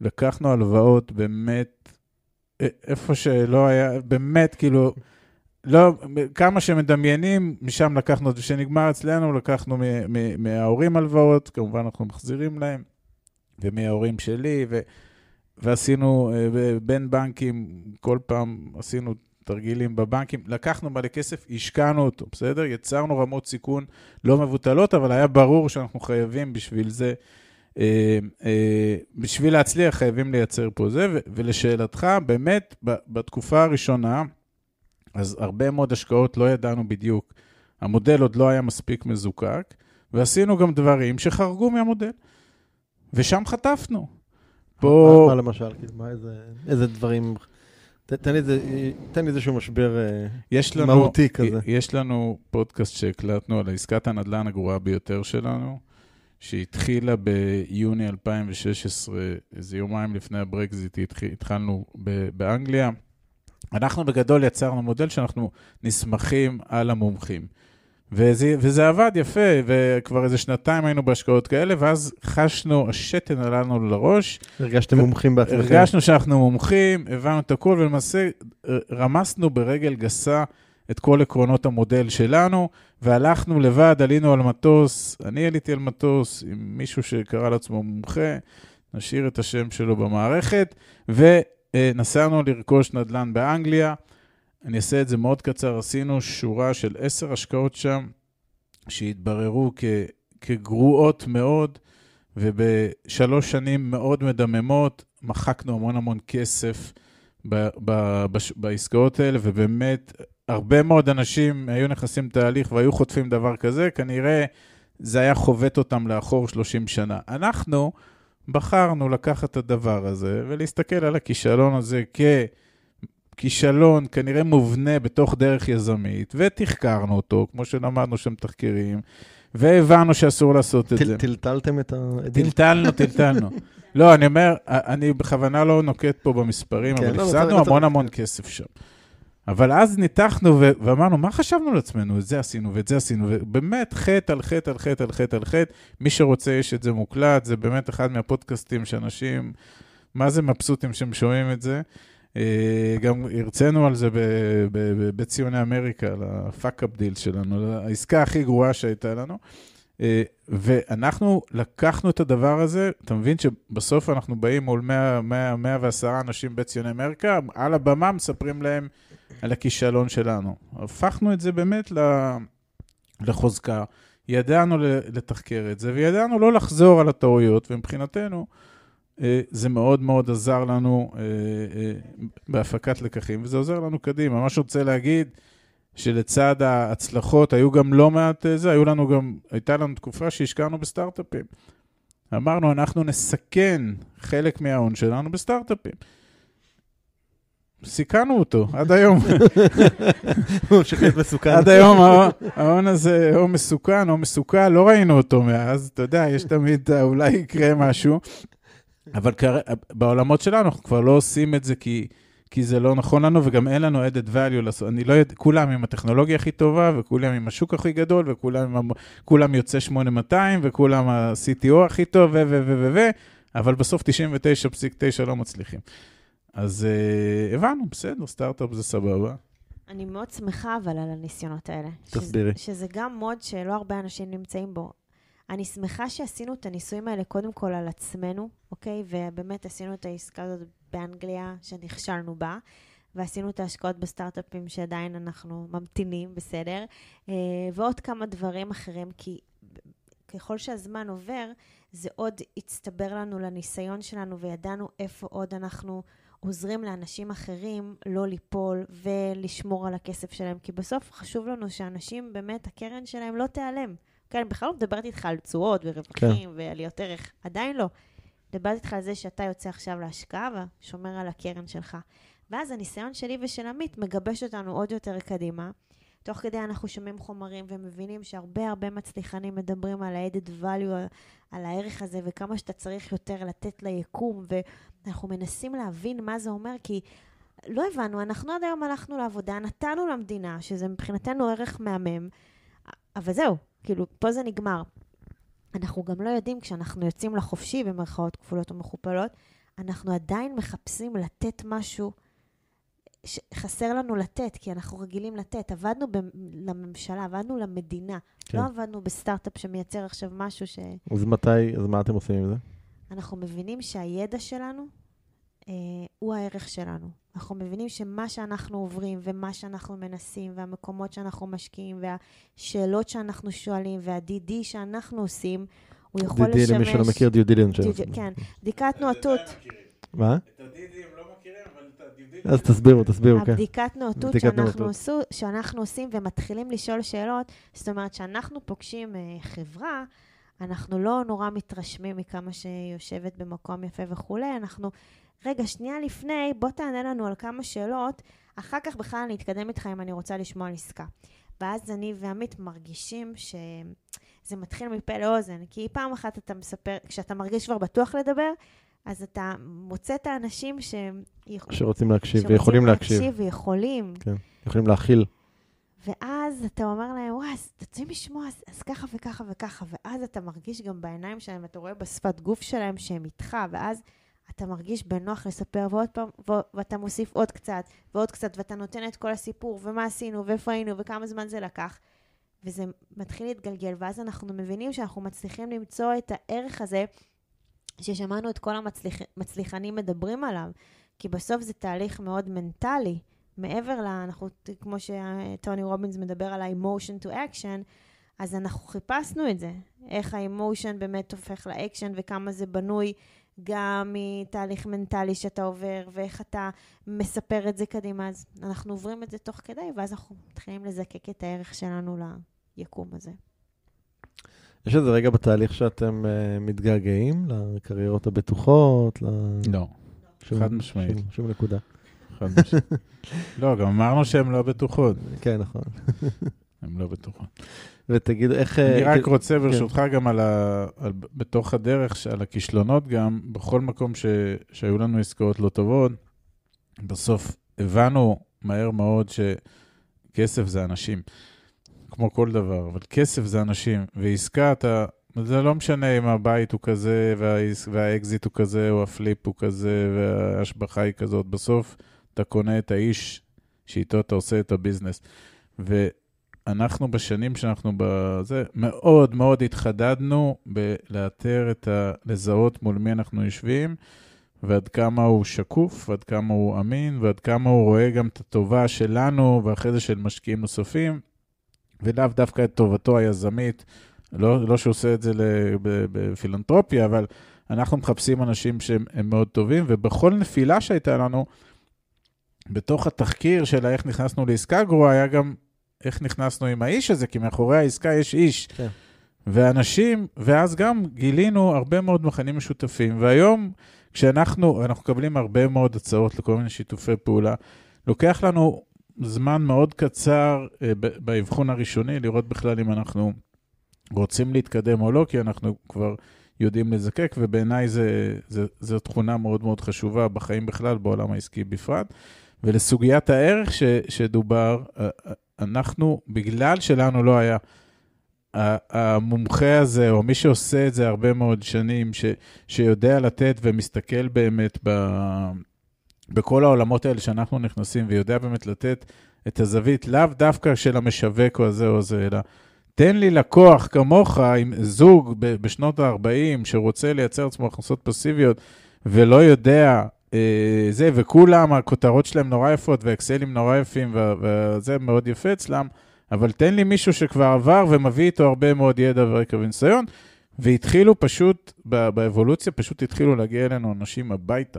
לקחנו הלוואות באמת, איפה שלא היה, באמת כאילו, לא, כמה שמדמיינים, משם לקחנו, כשנגמר אצלנו, לקחנו מההורים הלוואות, כמובן אנחנו מחזירים להם. ומההורים שלי, ו, ועשינו uh, בין בנקים, כל פעם עשינו תרגילים בבנקים, לקחנו מלא כסף, השקענו אותו, בסדר? יצרנו רמות סיכון לא מבוטלות, אבל היה ברור שאנחנו חייבים בשביל זה, uh, uh, בשביל להצליח חייבים לייצר פה זה, ו, ולשאלתך, באמת, ב, בתקופה הראשונה, אז הרבה מאוד השקעות לא ידענו בדיוק, המודל עוד לא היה מספיק מזוקק, ועשינו גם דברים שחרגו מהמודל. ושם חטפנו. פה, מה למשל? כאילו, מה איזה, איזה דברים... תן לי תן לי איזשהו משבר אה, יש לנו, מהותי כזה. יש לנו פודקאסט שהקלטנו על עסקת הנדל"ן הגרועה ביותר שלנו, שהתחילה ביוני 2016, איזה יומיים לפני הברקזיט, התח- התחלנו באנגליה. אנחנו בגדול יצרנו מודל שאנחנו נסמכים על המומחים. וזה, וזה עבד יפה, וכבר איזה שנתיים היינו בהשקעות כאלה, ואז חשנו, השתן עלה לנו לראש, הרגשתם מומחים בעצמכם? הרגשנו שאנחנו מומחים, הבנו את הכל, ולמעשה אה, רמסנו ברגל גסה את כל עקרונות המודל שלנו, והלכנו לבד, עלינו על מטוס, אני עליתי על מטוס עם מישהו שקרא לעצמו מומחה, נשאיר את השם שלו במערכת, ונסענו לרכוש נדל"ן באנגליה. אני אעשה את זה מאוד קצר, עשינו שורה של עשר השקעות שם, שהתבררו כ, כגרועות מאוד, ובשלוש שנים מאוד מדממות, מחקנו המון המון כסף ב, ב, בש, בעסקאות האלה, ובאמת, הרבה מאוד אנשים היו נכנסים לתהליך והיו חוטפים דבר כזה, כנראה זה היה חובט אותם לאחור 30 שנה. אנחנו בחרנו לקחת את הדבר הזה ולהסתכל על הכישלון הזה כ... כישלון כנראה מובנה בתוך דרך יזמית, ותחקרנו אותו, כמו שלמדנו שם תחקירים, והבנו שאסור לעשות את זה. טלטלתם את העדים? טלטלנו, טלטלנו. <laughs> לא, אני אומר, אני בכוונה לא נוקט פה במספרים, כן, אבל לא, הפסדנו צריך- המון המון כסף שם. אבל אז ניתחנו ו- ואמרנו, מה חשבנו לעצמנו? את זה עשינו ואת זה עשינו, ובאמת חטא על חטא על חטא על חטא על חטא. מי שרוצה, יש את זה מוקלט, זה באמת אחד מהפודקאסטים שאנשים, מה זה מבסוטים שהם שומעים את זה. אה, גם הרצינו על זה בציוני אמריקה, על ה fuck-up deal שלנו, העסקה הכי גרועה שהייתה לנו. אה, ואנחנו לקחנו את הדבר הזה, אתה מבין שבסוף אנחנו באים מול 100, 100, 110 אנשים בציוני אמריקה, על הבמה מספרים להם על הכישלון שלנו. הפכנו את זה באמת לחוזקה, ידענו לתחקר את זה, וידענו לא לחזור על הטעויות, ומבחינתנו, זה מאוד מאוד עזר לנו אה, אה, בהפקת לקחים, וזה עוזר לנו קדימה. מה שרוצה להגיד, שלצד ההצלחות היו גם לא מעט אה, זה, היו לנו גם, הייתה לנו תקופה שהשקענו בסטארט-אפים. אמרנו, אנחנו נסכן חלק מההון שלנו בסטארט-אפים. סיכנו אותו, עד היום. הוא ממשיך להיות מסוכן. עד היום ההון- הזה או מסוכן או מסוכן, לא ראינו אותו מאז, אתה יודע, יש תמיד, אה, אולי יקרה משהו. אבל. בעולמות שלנו אנחנו כבר לא עושים את זה כי, כי זה לא נכון לנו, וגם אין לנו added value לעשות. אני לא יודע, כולם עם הטכנולוגיה הכי טובה, וכולם עם השוק הכי גדול, וכולם כולם יוצא 8200, וכולם ה-CTO הכי טוב, ו... ו... ו... ו... ו... אבל בסוף 99.9 לא מצליחים. אז uh, הבנו, בסדר, סטארט-אפ זה סבבה. אני מאוד שמחה אבל על הניסיונות האלה. שזה- תסבירי. שזה גם מוד שלא הרבה אנשים נמצאים בו. אני שמחה שעשינו את הניסויים האלה קודם כל על עצמנו, אוקיי? ובאמת עשינו את העסקה הזאת באנגליה, שנכשלנו בה, ועשינו את ההשקעות בסטארט-אפים שעדיין אנחנו ממתינים, בסדר? אה, ועוד כמה דברים אחרים, כי ככל שהזמן עובר, זה עוד הצטבר לנו לניסיון שלנו, וידענו איפה עוד אנחנו עוזרים לאנשים אחרים לא ליפול ולשמור על הכסף שלהם, כי בסוף חשוב לנו שאנשים, באמת, הקרן שלהם לא תיעלם. כן, אני בכלל לא מדברת איתך על תשואות ורווחים ועליות ערך, עדיין לא. מדברת איתך על זה שאתה יוצא עכשיו להשקעה ושומר על הקרן שלך. ואז הניסיון שלי ושל עמית מגבש אותנו עוד יותר קדימה. תוך כדי אנחנו שומעים חומרים ומבינים שהרבה הרבה מצליחנים מדברים על ה-added value, על הערך הזה, וכמה שאתה צריך יותר לתת ליקום, ואנחנו מנסים להבין מה זה אומר, כי לא הבנו, אנחנו עד היום הלכנו לעבודה, נתנו למדינה, שזה מבחינתנו ערך מהמם, אבל זהו, כאילו, פה זה נגמר. אנחנו גם לא יודעים, כשאנחנו יוצאים לחופשי, במרכאות כפולות ומכופלות, אנחנו עדיין מחפשים לתת משהו שחסר לנו לתת, כי אנחנו רגילים לתת. עבדנו ב- לממשלה, עבדנו למדינה. כן. לא עבדנו בסטארט-אפ שמייצר עכשיו משהו ש... אז מתי, אז מה אתם עושים עם זה? אנחנו מבינים שהידע שלנו אה, הוא הערך שלנו. אנחנו מבינים שמה שאנחנו עוברים ומה שאנחנו מנסים והמקומות שאנחנו משקיעים והשאלות שאנחנו שואלים וה-DD שאנחנו עושים, הוא יכול לשמש... למי שלא מכיר דיו דיליאנס. דיו- כן, בדיקת נאותות. מה? את הדידים לא מכירים, אבל את הדידים... אז תסבירו, תסבירו, כן. הבדיקת נאותות שאנחנו, עושים ומתחילים לשאול שאלות, זאת אומרת שאנחנו פוגשים אה, חברה, אנחנו לא נורא מתרשמים מכמה שהיא יושבת במקום יפה וכולי, אנחנו, רגע, שנייה לפני, בוא תענה לנו על כמה שאלות, אחר כך בכלל אני אתקדם איתך אם אני רוצה לשמוע על עסקה. ואז אני ועמית מרגישים שזה מתחיל מפה לאוזן, כי פעם אחת אתה מספר, כשאתה מרגיש כבר בטוח לדבר, אז אתה מוצא את האנשים ש... שרוצים להקשיב ויכולים להקשיב. שרוצים להקשיב ויכולים. כן, יכולים להכיל. ואז אתה אומר להם, וואי, אז רוצים לשמוע, אז, אז ככה וככה וככה, ואז אתה מרגיש גם בעיניים שלהם, אתה רואה בשפת גוף שלהם שהם איתך, ואז אתה מרגיש בנוח לספר, ועוד פעם, ו- ואתה מוסיף עוד קצת, ועוד קצת, ואתה נותן את כל הסיפור, ומה עשינו, ואיפה היינו, וכמה זמן זה לקח. וזה מתחיל להתגלגל, ואז אנחנו מבינים שאנחנו מצליחים למצוא את הערך הזה, ששמענו את כל המצליחנים מדברים עליו, כי בסוף זה תהליך מאוד מנטלי. מעבר ל... אנחנו, כמו שטוני רובינס מדבר על ה-emotion to action, אז אנחנו חיפשנו את זה. איך ה-emotion באמת הופך לאקשן וכמה זה בנוי גם מתהליך מנטלי שאתה עובר, ואיך אתה מספר את זה קדימה. אז אנחנו עוברים את זה תוך כדי, ואז אנחנו מתחילים לזקק את הערך שלנו ליקום הזה. יש איזה רגע בתהליך שאתם uh, מתגעגעים לקריירות הבטוחות? ל... לא, שום, חד משמעית. שום, שום נקודה. חד משמעית. לא, גם אמרנו שהן לא בטוחות. כן, נכון. הן לא בטוחות. ותגיד איך... אני רק רוצה, כן. ברשותך, גם על ה... על... בתוך הדרך, על הכישלונות גם, בכל מקום ש... שהיו לנו עסקאות לא טובות, בסוף הבנו מהר מאוד שכסף זה אנשים, כמו כל דבר, אבל כסף זה אנשים, ועסקה אתה... זה לא משנה אם הבית הוא כזה, וה... והאקזיט הוא כזה, או ה flip הוא כזה, וההשבחה היא כזאת. בסוף אתה קונה את האיש שאיתו אתה עושה את ה business. ו... אנחנו בשנים שאנחנו בזה, מאוד מאוד התחדדנו בלאתר את ה... לזהות מול מי אנחנו יושבים, ועד כמה הוא שקוף, ועד כמה הוא אמין, ועד כמה הוא רואה גם את הטובה שלנו, ואחרי זה של משקיעים נוספים, ולאו דווקא את טובתו היזמית. לא, לא שהוא עושה את זה בפילנטרופיה, אבל אנחנו מחפשים אנשים שהם מאוד טובים, ובכל נפילה שהייתה לנו, בתוך התחקיר של איך נכנסנו לעסקה גרועה, היה גם איך נכנסנו עם האיש הזה, כי מאחורי העסקה יש איש. כן. ואנשים, ואז גם גילינו הרבה מאוד מכנים משותפים, והיום, כשאנחנו, אנחנו מקבלים הרבה מאוד הצעות לכל מיני שיתופי פעולה, לוקח לנו זמן מאוד קצר אה, באבחון הראשוני, לראות בכלל אם אנחנו רוצים להתקדם או לא, כי אנחנו כבר יודעים לזקק, ובעיניי זו תכונה מאוד מאוד חשובה בחיים בכלל, בעולם העסקי בפרט. ולסוגיית הערך ש, שדובר, אה, אה, אנחנו, בגלל שלנו לא היה המומחה הזה, או מי שעושה את זה הרבה מאוד שנים, ש, שיודע לתת ומסתכל באמת ב, בכל העולמות האלה שאנחנו נכנסים, ויודע באמת לתת את הזווית, לאו דווקא של המשווק או זה או זה, אלא תן לי לקוח כמוך עם זוג בשנות ה-40 שרוצה לייצר עצמו הכנסות פסיביות ולא יודע זה, וכולם, הכותרות שלהם נורא יפות, ואקסלים נורא יפים, וזה מאוד יפה אצלם, אבל תן לי מישהו שכבר עבר ומביא איתו הרבה מאוד ידע ורקע וניסיון, והתחילו פשוט, באבולוציה, פשוט התחילו להגיע אלינו אנשים הביתה.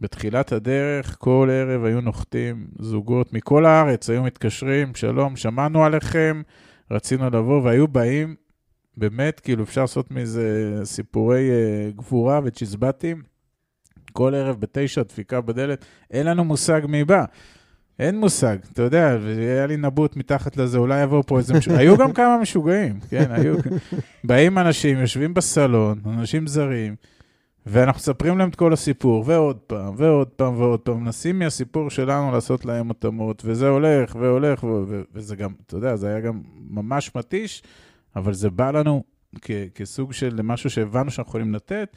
בתחילת הדרך, כל ערב היו נוחתים זוגות מכל הארץ, היו מתקשרים, שלום, שמענו עליכם, רצינו לבוא, והיו באים, באמת, כאילו, אפשר לעשות מזה סיפורי uh, גבורה וצ'יזבטים. כל ערב בתשע, דפיקה בדלת, אין לנו מושג מי בא. אין מושג, אתה יודע, היה לי נבוט מתחת לזה, אולי יבואו פה איזה משוגעים. היו גם כמה משוגעים, כן, היו. באים אנשים, יושבים בסלון, אנשים זרים, ואנחנו מספרים להם את כל הסיפור, ועוד פעם, ועוד פעם, ועוד פעם, מנסים מהסיפור שלנו לעשות להם התאמות, וזה הולך, והולך, ו- וזה גם, אתה יודע, זה היה גם ממש מתיש, אבל זה בא לנו כ- כסוג של משהו שהבנו שאנחנו יכולים לתת.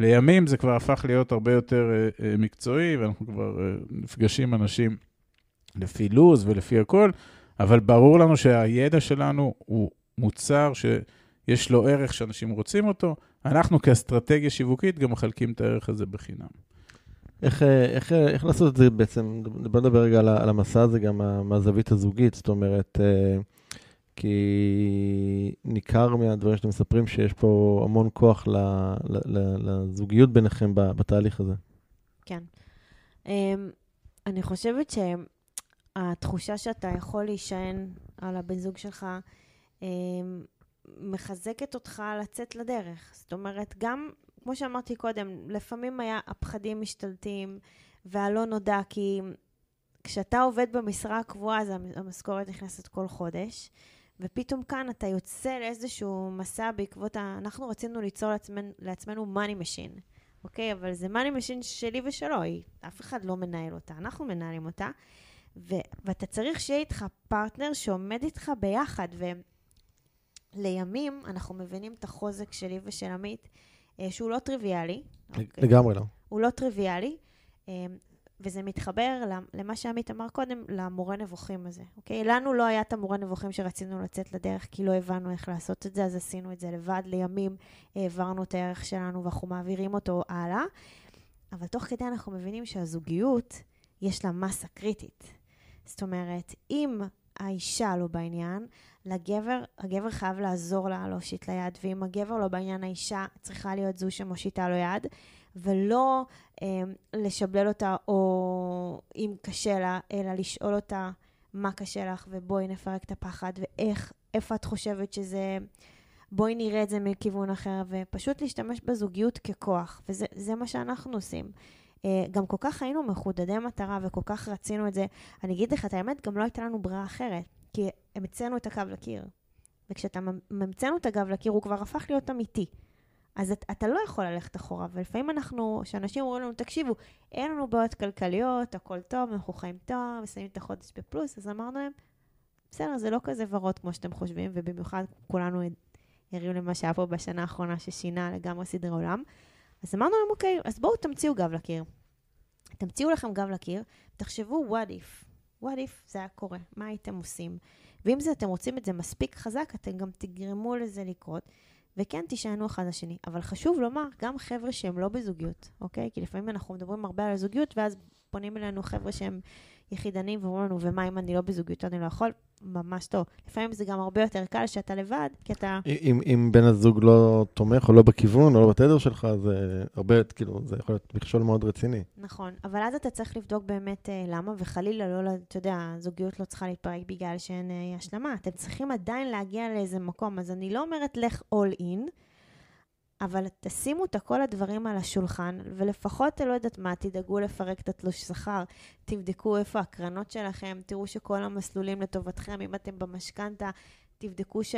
לימים זה כבר הפך להיות הרבה יותר uh, uh, מקצועי, ואנחנו כבר uh, נפגשים אנשים לפי לו"ז ולפי הכל, אבל ברור לנו שהידע שלנו הוא מוצר שיש לו ערך שאנשים רוצים אותו. אנחנו כאסטרטגיה שיווקית גם מחלקים את הערך הזה בחינם. איך, איך, איך לעשות את זה בעצם? בוא נדבר רגע על, המסע הזה גם מהזווית הזוגית, זאת אומרת, כי ניכר מהדברים שאתם מספרים שיש פה המון כוח לזוגיות ביניכם בתהליך הזה. כן. Um, אני חושבת שהתחושה שאתה יכול להישען על הבן זוג שלך, um, מחזקת אותך לצאת לדרך. זאת אומרת, גם, כמו שאמרתי קודם, לפעמים היה הפחדים משתלטים והלא נודע, כי כשאתה עובד במשרה הקבועה, אז המשכורת נכנסת כל חודש, ופתאום כאן אתה יוצא לאיזשהו מסע בעקבות ה... אנחנו רצינו ליצור לעצמנו, לעצמנו money machine, אוקיי? אבל זה money machine שלי ושלו, היא, אף אחד לא מנהל אותה, אנחנו מנהלים אותה. ו- ואתה צריך שיהיה איתך פרטנר שעומד איתך ביחד, ולימים אנחנו מבינים את החוזק שלי ושל עמית, אה, שהוא לא טריוויאלי. אוקיי? לגמרי לא. הוא לא טריוויאלי, אה, וזה מתחבר למה שעמית אמר קודם, למורה נבוכים הזה, אוקיי? לנו לא היה את המורה נבוכים שרצינו לצאת לדרך, כי לא הבנו איך לעשות את זה, אז עשינו את זה לבד. לימים העברנו את הערך שלנו ואנחנו מעבירים אותו הלאה. אבל תוך כדי אנחנו מבינים שהזוגיות, יש לה מסה קריטית. זאת אומרת, אם האישה לא בעניין, לגבר, הגבר חייב לעזור לה להושיט ליד, ואם הגבר לא בעניין, האישה צריכה להיות זו שמושיטה לו יד, ולא אה, לשבלל אותה, או אם קשה לה, אלא לשאול אותה מה קשה לך, ובואי נפרק את הפחד, ואיך, איפה את חושבת שזה... בואי נראה את זה מכיוון אחר, ופשוט להשתמש בזוגיות ככוח, וזה מה שאנחנו עושים. אה, גם כל כך היינו מחודדי מטרה וכל כך רצינו את זה. אני אגיד לך את האמת, גם לא הייתה לנו ברירה אחרת, כי המצאנו את הקו לקיר. וכשאתה ממצאנו את הגב לקיר, הוא כבר הפך להיות אמיתי. אז את, אתה לא יכול ללכת אחורה, ולפעמים אנחנו, כשאנשים אומרים לנו, תקשיבו, אין לנו בעיות כלכליות, הכל טוב, אנחנו חיים טוב, מסיימים את החודש בפלוס, אז אמרנו להם, בסדר, זה לא כזה ורוד כמו שאתם חושבים, ובמיוחד כולנו הריעו למה שהיה פה בשנה האחרונה ששינה לגמרי סדרי עולם. אז אמרנו להם, אוקיי, אז בואו תמציאו גב לקיר. תמציאו לכם גב לקיר, תחשבו what if. what if זה היה קורה, מה הייתם עושים? ואם זה אתם רוצים את זה מספיק חזק, אתם גם תגרמו לזה לקרות. וכן תישענו אחד לשני. אבל חשוב לומר, גם חבר'ה שהם לא בזוגיות, אוקיי? כי לפעמים אנחנו מדברים הרבה על הזוגיות, ואז פונים אלינו חבר'ה שהם יחידנים ואומרים לנו, ומה אם אני לא בזוגיות, אני לא יכול? ממש טוב. לפעמים זה גם הרבה יותר קל שאתה לבד, כי אתה... אם, אם בן הזוג לא תומך או לא בכיוון או לא בתדר שלך, זה הרבה, כאילו, זה יכול להיות מכשול מאוד רציני. נכון, אבל אז אתה צריך לבדוק באמת אה, למה, וחלילה לא, אתה יודע, זוגיות לא צריכה להתפרק בגלל שאין אה, השלמה. אתם צריכים עדיין להגיע לאיזה מקום, אז אני לא אומרת לך all in, אבל תשימו את כל הדברים על השולחן, ולפחות, לא יודעת מה, תדאגו לפרק את התלוש שכר, תבדקו איפה הקרנות שלכם, תראו שכל המסלולים לטובתכם, אם אתם במשכנתה, תבדקו ש...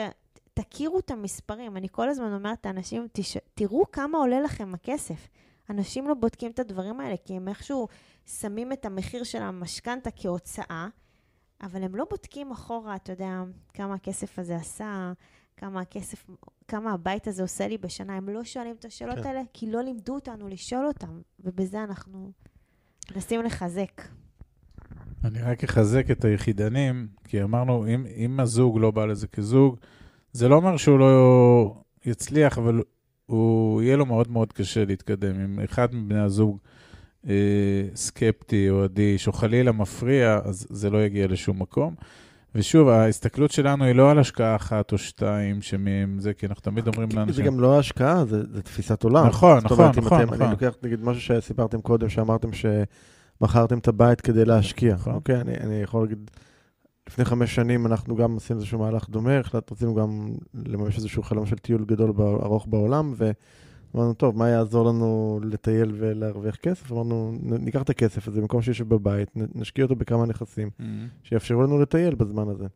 תכירו את המספרים. אני כל הזמן אומרת לאנשים, תש... תראו כמה עולה לכם הכסף. אנשים לא בודקים את הדברים האלה, כי הם איכשהו שמים את המחיר של המשכנתה כהוצאה, אבל הם לא בודקים אחורה, אתה יודע, כמה הכסף הזה עשה, כמה הכסף, כמה הבית הזה עושה לי בשנה. הם לא שואלים את השאלות כן. האלה, כי לא לימדו אותנו לשאול אותם, ובזה אנחנו מנסים לחזק. אני רק אחזק את היחידנים, כי אמרנו, אם, אם הזוג לא בא לזה כזוג, זה לא אומר שהוא לא יצליח, אבל הוא, יהיה לו מאוד מאוד קשה להתקדם. אם אחד מבני הזוג אה, סקפטי או אדיש, או חלילה מפריע, אז זה לא יגיע לשום מקום. ושוב, ההסתכלות שלנו היא לא על השקעה אחת או שתיים שמהם זה, כי אנחנו תמיד אומרים לאנשים... זה גם לא השקעה, זה, זה תפיסת עולם. נכון, נכון, אומרת, נכון, אתם, נכון. אני לוקח, נגיד, משהו שסיפרתם קודם, שאמרתם שמכרתם את הבית כדי להשקיע. נכון. אוקיי, אני, אני יכול להגיד, לפני חמש שנים אנחנו גם עשינו איזשהו מהלך דומה, החלטנו, גם לממש איזשהו חלום של טיול גדול, ארוך בעולם, ו... אמרנו, טוב, מה יעזור לנו לטייל ולהרוויח כסף? אמרנו, ניקח את הכסף הזה, במקום שיושב בבית, נשקיע אותו בכמה נכסים, mm-hmm. שיאפשרו לנו לטייל בזמן הזה.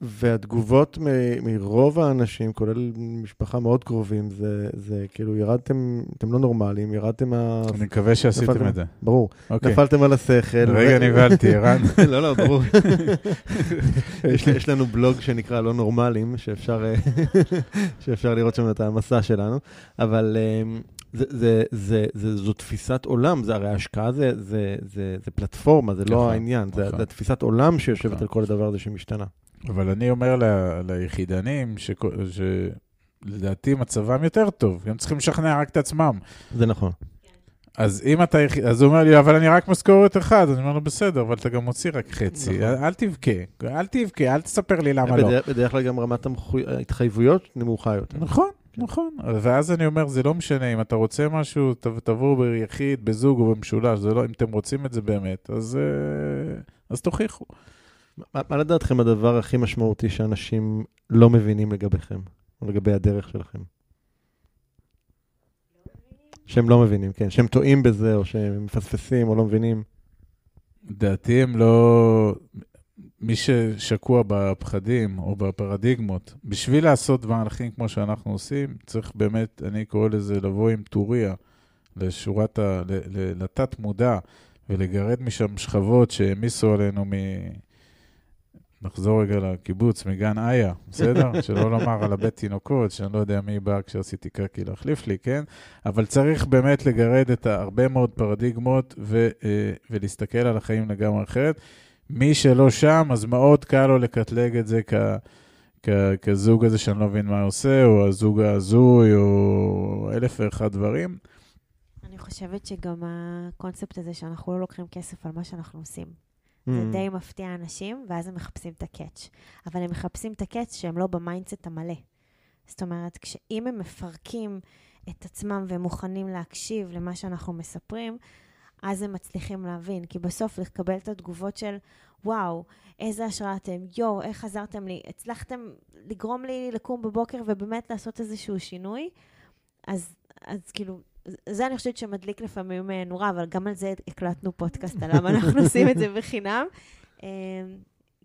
והתגובות מ- מרוב האנשים, כולל משפחה מאוד קרובים, זה, זה כאילו, ירדתם, אתם לא נורמליים, ירדתם. אני מקווה שעשיתם נפלתם, את זה. ברור. Okay. אוקיי. נפלתם על השכל. רגע, נבהלתי, <laughs> ערן. <laughs> לא, לא, ברור. <laughs> יש, יש לנו בלוג שנקרא לא נורמליים, שאפשר, שאפשר לראות שם את המסע שלנו, אבל... אמ, זה, זה, זה, זה, זו תפיסת עולם, זה הרי השקעה זה, זה, זה, זה פלטפורמה, זה לא העניין, זה, זה תפיסת עולם שיושבת על כל הדבר הזה שמשתנה. אבל אני אומר ל, ליחידנים, שלדעתי מצבם יותר טוב, הם צריכים לשכנע רק את עצמם. זה נכון. אז אם אתה, אז הוא אומר לי, אבל אני רק משכורת אחת, אני אומר לו, בסדר, אבל אתה גם מוציא רק חצי, נכון. אל תבכה, אל תבכה, אל תספר לי למה לא. בדרך כלל גם רמת ההתחייבויות נמוכה יותר. נכון, נכון. ואז אני אומר, זה לא משנה, אם אתה רוצה משהו, תבואו ביחיד, בזוג או במשולש, לא, אם אתם רוצים את זה באמת, אז, אה, אז תוכיחו. מה, מה לדעתכם הדבר הכי משמעותי שאנשים לא מבינים לגביכם? או לגבי הדרך שלכם? שהם לא מבינים, כן, שהם טועים בזה, או שהם מפספסים, או לא מבינים. לדעתי הם לא... מי ששקוע בפחדים או בפרדיגמות, בשביל לעשות מהלכים כמו שאנחנו עושים, צריך באמת, אני קורא לזה לבוא עם טוריה לשורת ה... לתת מודע ולגרד משם שכבות שהעמיסו עלינו. נחזור רגע לקיבוץ, מגן איה, בסדר? <laughs> שלא לומר על הבית תינוקות, שאני לא יודע מי בא כשעשיתי קקי להחליף לי, כן? אבל צריך באמת לגרד את הרבה מאוד פרדיגמות ו, אה, ולהסתכל על החיים לגמרי אחרת. מי שלא שם, אז מאוד קל לו לקטלג את זה כ... כ- כזוג הזה שאני לא מבין מה הוא עושה, או הזוג ההזוי, או אלף ואחד דברים. אני חושבת שגם הקונספט הזה שאנחנו לא לוקחים כסף על מה שאנחנו עושים. זה mm. די מפתיע אנשים, ואז הם מחפשים את ה catch. אבל הם מחפשים את ה catch שהם לא ב mindset המלא. זאת אומרת, כשאם הם מפרקים את עצמם והם מוכנים להקשיב למה שאנחנו מספרים, אז הם מצליחים להבין. כי בסוף לקבל את התגובות של, וואו, איזה השראה אתם, יואו, איך עזרתם לי, הצלחתם לגרום לי לקום בבוקר ובאמת לעשות איזשהו שינוי, אז, אז כאילו, זה אני חושבת שמדליק לפעמים אה, נורא, אבל גם על זה הקלטנו פודקאסט, על למה אנחנו עושים את זה <laughs> בחינם. אה,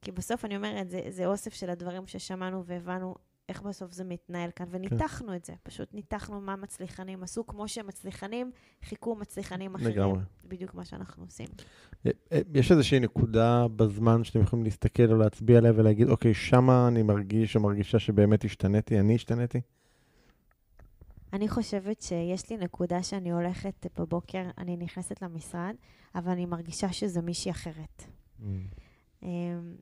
כי בסוף אני אומרת, זה, זה אוסף של הדברים ששמענו והבנו איך בסוף זה מתנהל כאן, וניתחנו כן. את זה. פשוט ניתחנו מה מצליחנים עשו, כמו שהם מצליחנים, חיכו מצליחנים אחרים. לגמרי. בדיוק מה שאנחנו עושים. אה, יש איזושהי נקודה בזמן שאתם יכולים להסתכל או להצביע עליה ולהגיד, אוקיי, שמה אני מרגיש או מרגישה שבאמת השתניתי, אני השתניתי? אני חושבת שיש לי נקודה שאני הולכת בבוקר, אני נכנסת למשרד, אבל אני מרגישה שזו מישהי אחרת. Mm. Um,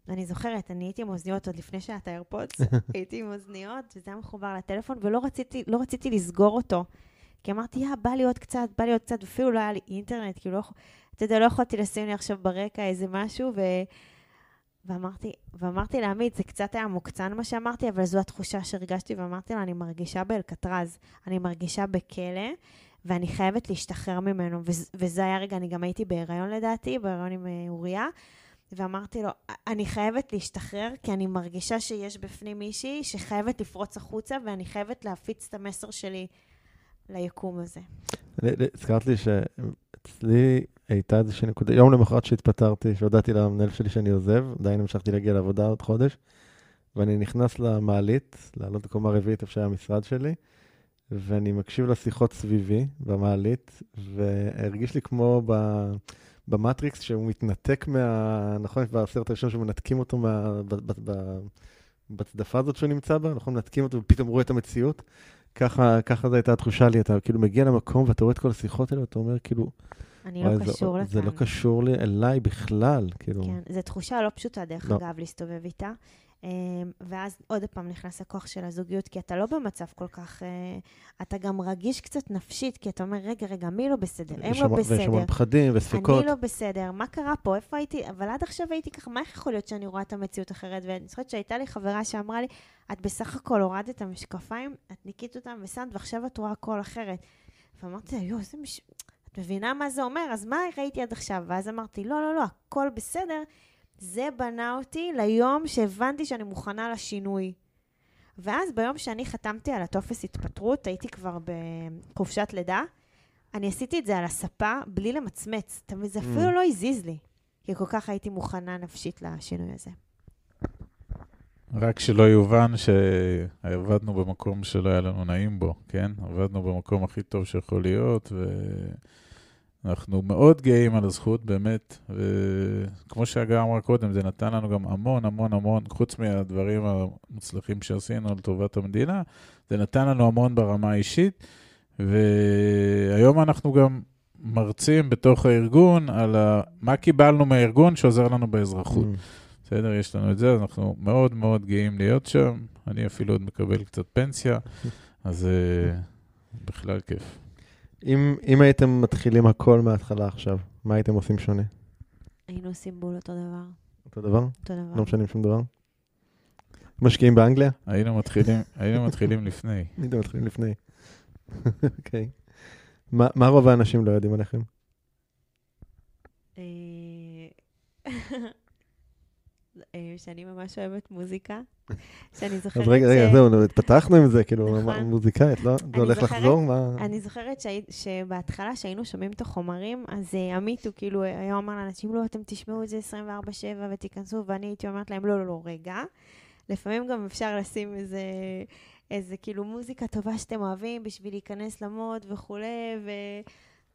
אני זוכרת, אני הייתי עם אוזניות עוד לפני שהיה את האיירפודס, <laughs> הייתי עם אוזניות, וזה היה מחובר לטלפון, ולא רציתי, לא רציתי לסגור אותו. כי אמרתי, יא, בא לי עוד קצת, בא לי עוד קצת, אפילו לא היה לי אינטרנט, כאילו, לא, אתה יודע, לא יכולתי לשים לי עכשיו ברקע איזה משהו, ו... ואמרתי, ואמרתי לעמית, זה קצת היה מוקצן מה שאמרתי, אבל זו התחושה שהרגשתי, ואמרתי לה, אני מרגישה באלקטרז, אני מרגישה בכלא, ואני חייבת להשתחרר ממנו. וזה היה רגע, אני גם הייתי בהיריון לדעתי, בהיריון עם אה, אוריה, ואמרתי לו, אני חייבת להשתחרר, כי אני מרגישה שיש בפנים מישהי שחייבת לפרוץ החוצה, ואני חייבת להפיץ את המסר שלי ליקום הזה. הזכרת לי שאצלי הייתה איזושהי נקודה, יום למחרת שהתפטרתי, שהודעתי למנהל שלי שאני עוזב, עדיין המשכתי להגיע לעבודה עוד חודש, ואני נכנס למעלית, לעלות לקומה רביעית איפה שהיה המשרד שלי, ואני מקשיב לשיחות סביבי במעלית, והרגיש לי כמו ב... במטריקס, שהוא מתנתק מה... נכון, בסרט הראשון שמנתקים אותו מה... ב... ב... ב... בצדפה הזאת שהוא נמצא בה, נכון? מנתקים אותו ופתאום רואה את המציאות. ככה, ככה זו הייתה התחושה לי, אתה כאילו מגיע למקום ואתה רואה את כל השיחות האלה, ואתה אומר כאילו, אני לא קשור לכאן. זה לא קשור לי, אליי בכלל, כאילו. כן, זו תחושה לא פשוטה, דרך לא. אגב, להסתובב איתה. אמ, ואז עוד פעם נכנס הכוח של הזוגיות, כי אתה לא במצב כל כך... אה, אתה גם רגיש קצת נפשית, כי אתה אומר, רגע, רגע, מי לא בסדר? הם לא בסדר. ויש המון פחדים וספקות. אני לא בסדר, מה קרה פה? איפה הייתי? אבל עד עכשיו הייתי ככה, מה איך יכול להיות שאני רואה את המציאות אחרת? ואני זוכרת שהייתה לי חברה שאמרה לי, את בסך הכל הורדת את המשקפיים, את ניקית אותם ושמת, ועכשיו את רואה הכל אחרת. ואמרתי יואו, איזה מש... את מבינה מה זה אומר? אז מה ראיתי עד עכשיו? ואז אמרתי, לא, לא, לא, הכל בסדר. זה בנה אותי ליום שהבנתי שאני מוכנה לשינוי. ואז ביום שאני חתמתי על הטופס התפטרות, הייתי כבר בחופשת לידה, אני עשיתי את זה על הספה בלי למצמץ. זה אפילו mm. לא הזיז לי, כי כל כך הייתי מוכנה נפשית לשינוי הזה. רק שלא יובן שעבדנו במקום שלא היה לנו נעים בו, כן? עבדנו במקום הכי טוב שיכול להיות, ואנחנו מאוד גאים על הזכות, באמת. וכמו שהגר אמרה קודם, זה נתן לנו גם המון המון המון, חוץ מהדברים המוצלחים שעשינו לטובת המדינה, זה נתן לנו המון ברמה האישית, והיום אנחנו גם מרצים בתוך הארגון על. מה קיבלנו מהארגון שעוזר לנו באזרחות. Mm. בסדר, יש לנו את זה, אנחנו מאוד מאוד גאים להיות שם. אני אפילו עוד מקבל קצת פנסיה, <laughs> אז uh, בכלל כיף. אם, אם הייתם מתחילים הכל מההתחלה עכשיו, מה הייתם עושים שונה? היינו עושים בול אותו דבר. אותו דבר? אותו דבר. לא משנים שום דבר? משקיעים באנגליה? היינו מתחילים, <laughs> היינו מתחילים לפני. הייתם מתחילים לפני. <laughs> אוקיי. מה, מה רוב האנשים לא יודעים עליכם? אה, אה, שאני ממש אוהבת מוזיקה, <laughs> שאני זוכרת אז רגע, רגע, ש- זהו, נו, התפתחנו עם זה, כאילו, נכון. מוזיקאית, לא? זה הולך לחזור? מה? אני זוכרת שבהתחלה, שהיינו שומעים את החומרים, אז אה, עמית הוא כאילו היה אומר לאנשים, לא, אתם תשמעו את זה 24/7 ותיכנסו, ואני הייתי אומרת להם, לא, לא, לא, רגע. לפעמים גם אפשר לשים איזה, איזה כאילו מוזיקה טובה שאתם אוהבים בשביל להיכנס למוד וכולי, ו...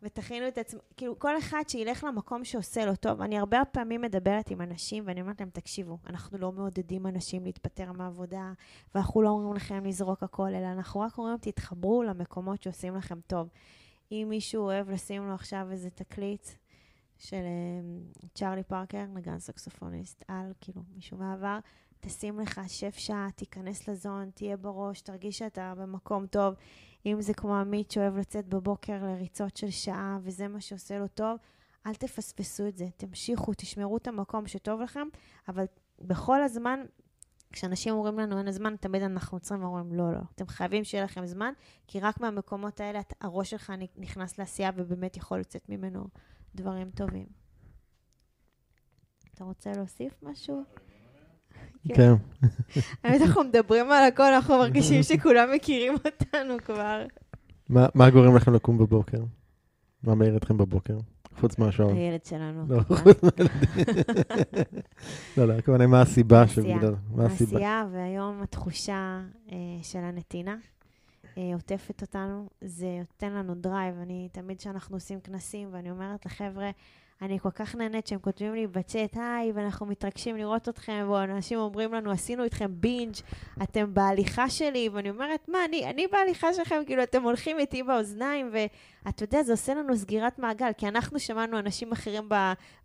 ותכינו את עצמם, כאילו כל אחד שילך למקום שעושה לו טוב. אני הרבה פעמים מדברת עם אנשים ואני אומרת להם, תקשיבו, אנחנו לא מעודדים אנשים להתפטר מהעבודה, ואנחנו לא אומרים לכם לזרוק הכל, אלא אנחנו רק אומרים, תתחברו למקומות שעושים לכם טוב. אם מישהו אוהב לשים לו עכשיו איזה תקליט של אה, צ'ארלי פארקר, נגן סקסופוניסט על, כאילו, מישהו מהעבר, תשים לך, שב שעה, תיכנס לזון, תהיה בראש, תרגיש שאתה במקום טוב. אם זה כמו עמית שאוהב לצאת בבוקר לריצות של שעה, וזה מה שעושה לו טוב, אל תפספסו את זה. תמשיכו, תשמרו את המקום שטוב לכם, אבל בכל הזמן, כשאנשים אומרים לנו אין זמן, תמיד אנחנו עוצרים ואומרים, לא, לא, אתם חייבים שיהיה לכם זמן, כי רק מהמקומות האלה הראש שלך נכנס לעשייה ובאמת יכול לצאת ממנו דברים טובים. אתה רוצה להוסיף משהו? כן. האמת, אנחנו מדברים על הכל, אנחנו מרגישים שכולם מכירים אותנו כבר. מה- גורם לכם לקום בבוקר? מה מעיר אתכם בבוקר? חוץ מהשעון. הילד שלנו. לא, כמובן. חוץ מהילדים. <laughs> לא, לא, הכוונה, מה הסיבה. שבגלל... מה הסיבה? העשייה, והיום התחושה אה, של הנתינה אה, עוטפת אותנו, זה נותן לנו drive. אני, תמיד כשאנחנו עושים כנסים, ואני אומרת לחבר'ה, אני כל כך נהנית שהם כותבים לי בצ'אט, היי, ואנחנו מתרגשים לראות אתכם, או אנשים אומרים לנו, עשינו איתכם binge, אתם בהליכה שלי, ואני אומרת, מה, אני, אני בהליכה שלכם, כאילו, אתם הולכים איתי באוזניים, ואתה יודע, זה עושה לנו סגירת מעגל, כי אנחנו שמענו אנשים אחרים ב,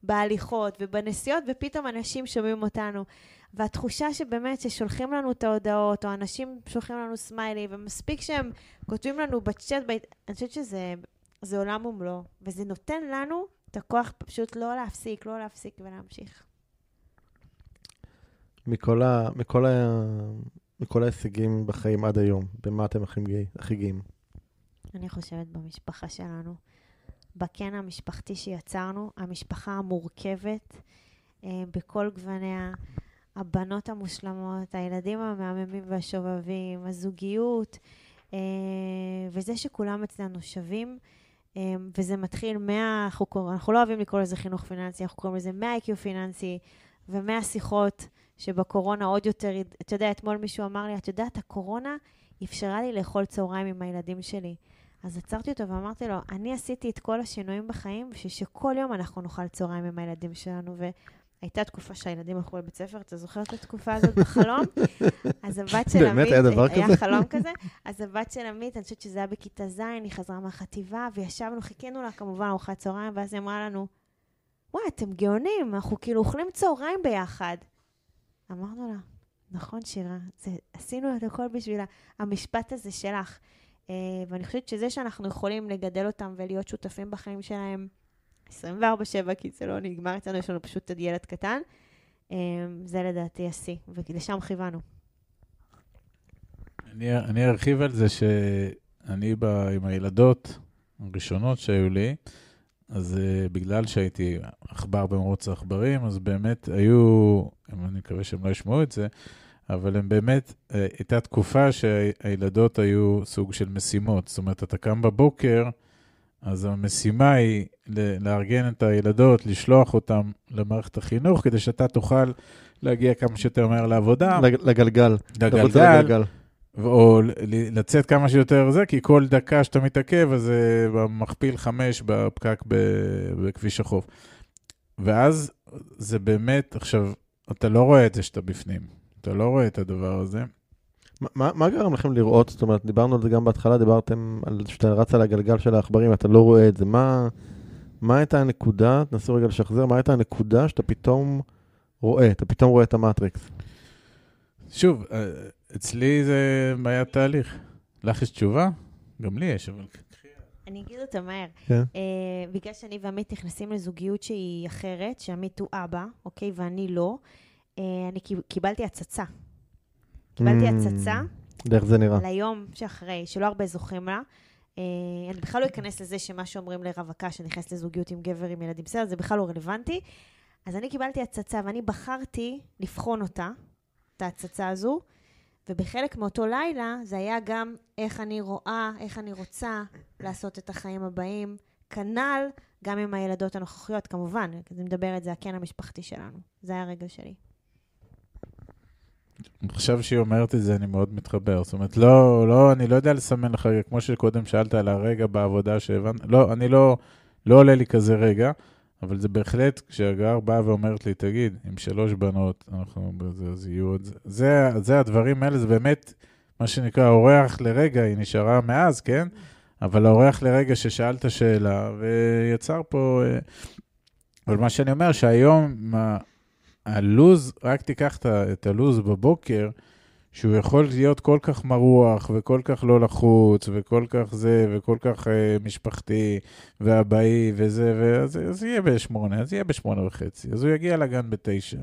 בהליכות ובנסיעות, ופתאום אנשים שומעים אותנו. והתחושה שבאמת ששולחים לנו את ההודעות, או אנשים שולחים לנו סמיילי, ומספיק שהם כותבים לנו בצ'אט. אני חושבת שזה זה עולם ומלואו, וזה נותן לנו את הכוח פשוט לא להפסיק, לא להפסיק ולהמשיך. מכל ה- מכל ה- מכל ההישגים בחיים עד היום, במה אתם הכי הכי גאים? אני חושבת במשפחה שלנו, בקן המשפחתי שיצרנו, המשפחה המורכבת אה, בכל גווניה, הבנות המושלמות, הילדים המהממים והשובבים, הזוגיות, אה, וזה שכולם אצלנו שווים. אה, וזה מתחיל מה... אנחנו לא אוהבים לקרוא לזה חינוך פיננסי, אנחנו קוראים לזה מה-IQ פיננסי ומהשיחות שבקורונה עוד יותר... אתה יודע, אתמול מישהו אמר לי, את יודעת, הקורונה אפשרה לי לאכול צהריים עם הילדים שלי. אז עצרתי אותו ואמרתי לו, אני עשיתי את כל השינויים בחיים בשביל שכל יום אנחנו נאכל צהריים עם הילדים שלנו. והייתה תקופה שהילדים הלכו לבית ספר, אתה זוכר את התקופה הזאת בחלום? <laughs> אז הבת של באמת, עמית, היה דבר היה כזה? חלום כזה. אז הבת של עמית, אני חושבת שזה היה בכיתה ז', היא חזרה מהחטיבה, וישבנו, חיכינו לה כמובן ארוחת צהריים, ואז היא אמרה לנו, וואי, אתם גאונים, אנחנו כאילו אוכלים צהריים ביחד. אמרנו לה, נכון, שירה, זה, עשינו את הכל בשביל המשפט הזה שלך. Uh, ואני חושבת שזה שאנחנו יכולים לגדל אותם ולהיות שותפים בחיים שלהם 24-7, כי זה לא נגמר אצלנו, יש לנו פשוט ילד קטן, uh, זה לדעתי השיא, ולשם כיוונו. אני, אני ארחיב על זה שאני בא עם הילדות הראשונות שהיו לי, אז uh, בגלל שהייתי עכבר במרוץ העכברים, אז באמת היו, אני מקווה שהם לא ישמעו את זה, אבל הם באמת, uh, הייתה תקופה שהילדות היו סוג של משימות. זאת אומרת, אתה קם בבוקר, אז המשימה היא לארגן את הילדות, לשלוח אותן למערכת החינוך, כדי שאתה תוכל להגיע כמה שיותר מהר לעבודה. לג- לגלגל. לגלגל, הגלגל. או לצאת כמה שיותר זה, כי כל דקה שאתה מתעכב, אז זה מכפיל חמש בפקק בכביש החוף. ואז זה באמת, עכשיו, אתה לא רואה את זה שאתה בפנים. אתה לא רואה את הדבר הזה. מה- מה גרם לכם לראות? זאת אומרת, דיברנו על זה גם בהתחלה, דיברתם על שאתה רץ על הגלגל של העכברים, אתה לא רואה את זה. מה מה הייתה הנקודה, תנסו רגע לשחזר, מה הייתה הנקודה שאתה פתאום רואה? אתה פתאום רואה את המטריקס. שוב, אה, אצלי זה היה תהליך. לך יש תשובה? גם לי יש, אבל... <laughs> אני אגיד אותה מהר. כן. Uh, בגלל שאני ועמית נכנסים לזוגיות שהיא אחרת, שעמית הוא אבא, אוקיי, ואני לא, uh, אני קיב- קיבלתי הצצה. קיבלתי Mm. הצצה ואיך זה נראה? ליום שאחרי, שלא הרבה זוכים לה. Uh, אני בכלל לא אכנס לזה שמה שאומרים לרווקה שנכנסת לזוגיות עם גבר עם ילדים, בסדר, זה בכלל לא רלוונטי. אז אני קיבלתי הצצה, ואני בחרתי לבחון אותה, את ההצצה הזו, ובחלק מאותו לילה זה היה גם איך אני רואה, איך אני רוצה לעשות את החיים הבאים, כנ"ל גם עם הילדות הנוכחיות, כמובן, אני מדברת, זה הקן המשפחתי שלנו. זה היה הרגע שלי. עכשיו שהיא אומרת את זה, אני מאוד מתחבר. זאת אומרת, לא, לא, אני לא יודע לסמן לך, כמו שקודם שאלת על הרגע בעבודה שהבנת, לא, אני לא, לא עולה לי כזה רגע, אבל זה בהחלט, כשהגר באה ואומרת לי, תגיד, עם שלוש בנות, אנחנו, בזה, אז יהיו עוד, זה, זה הדברים האלה, זה באמת, מה שנקרא, אורח לרגע, היא נשארה מאז, כן? אבל האורח לרגע ששאלת שאלה, ויצר פה... אה, אבל מה שאני אומר, שהיום, הלוז, רק תיקח את הלוז בבוקר, שהוא יכול להיות כל כך מרוח, וכל כך לא לחוץ, וכל כך זה, וכל כך אה, משפחתי, ואבאי, וזה, ואז אז יהיה בשמונה, אז יהיה בשמונה וחצי, אז הוא יגיע לגן בתשע.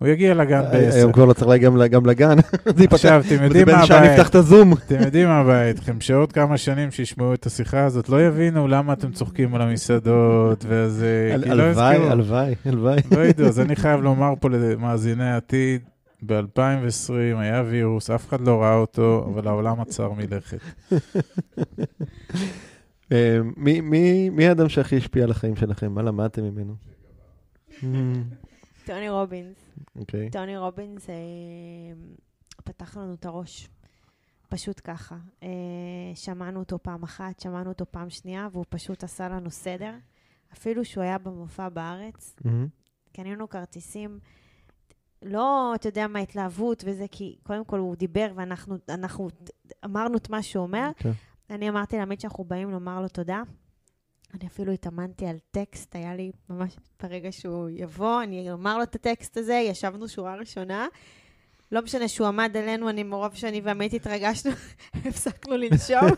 הוא יגיע לגן אה, בעשר. היום כבר לא צריך להגיע גם לגן. <laughs> עכשיו, אתם יודעים מה הבעיה? הבעיה? נפתח את הזום. אתם <laughs> יודעים מה הבעיה איתכם, שעוד כמה שנים שישמעו את השיחה הזאת, לא יבינו למה אתם צוחקים על המסעדות. כי לא הלוואי. הלוואי, הלוואי. לא ידעו, אז <laughs> אני חייב לומר פה למאזיני העתיד, ב-2020 היה וירוס, אף אחד לא ראה אותו, אבל העולם עצר מלכת. אה, מי האדם שהכי השפיע על החיים שלכם? מה למדתם ממנו? טוני רובינס. אוקיי. טוני רובינס אה, פתח לנו את הראש. פשוט ככה. אה, שמענו אותו פעם אחת, שמענו אותו פעם שנייה, והוא פשוט עשה לנו סדר. אפילו שהוא היה במופע בארץ, מהמם. קנינו כרטיסים, לא, אתה יודע מה, התלהבות וזה, כי קודם כל הוא דיבר ואנחנו אנחנו אמרנו את מה שהוא אומר. כן. אני אמרתי לעמית שאנחנו באים לומר לו תודה. אני אפילו התאמנתי על טקסט, היה לי ממש ברגע שהוא יבוא, אני אומר לו את הטקסט הזה, ישבנו שורה ראשונה. לא משנה שהוא עמד עלינו, אני מרוב שאני ועמית התרגשנו, <laughs> הפסקנו לנשום.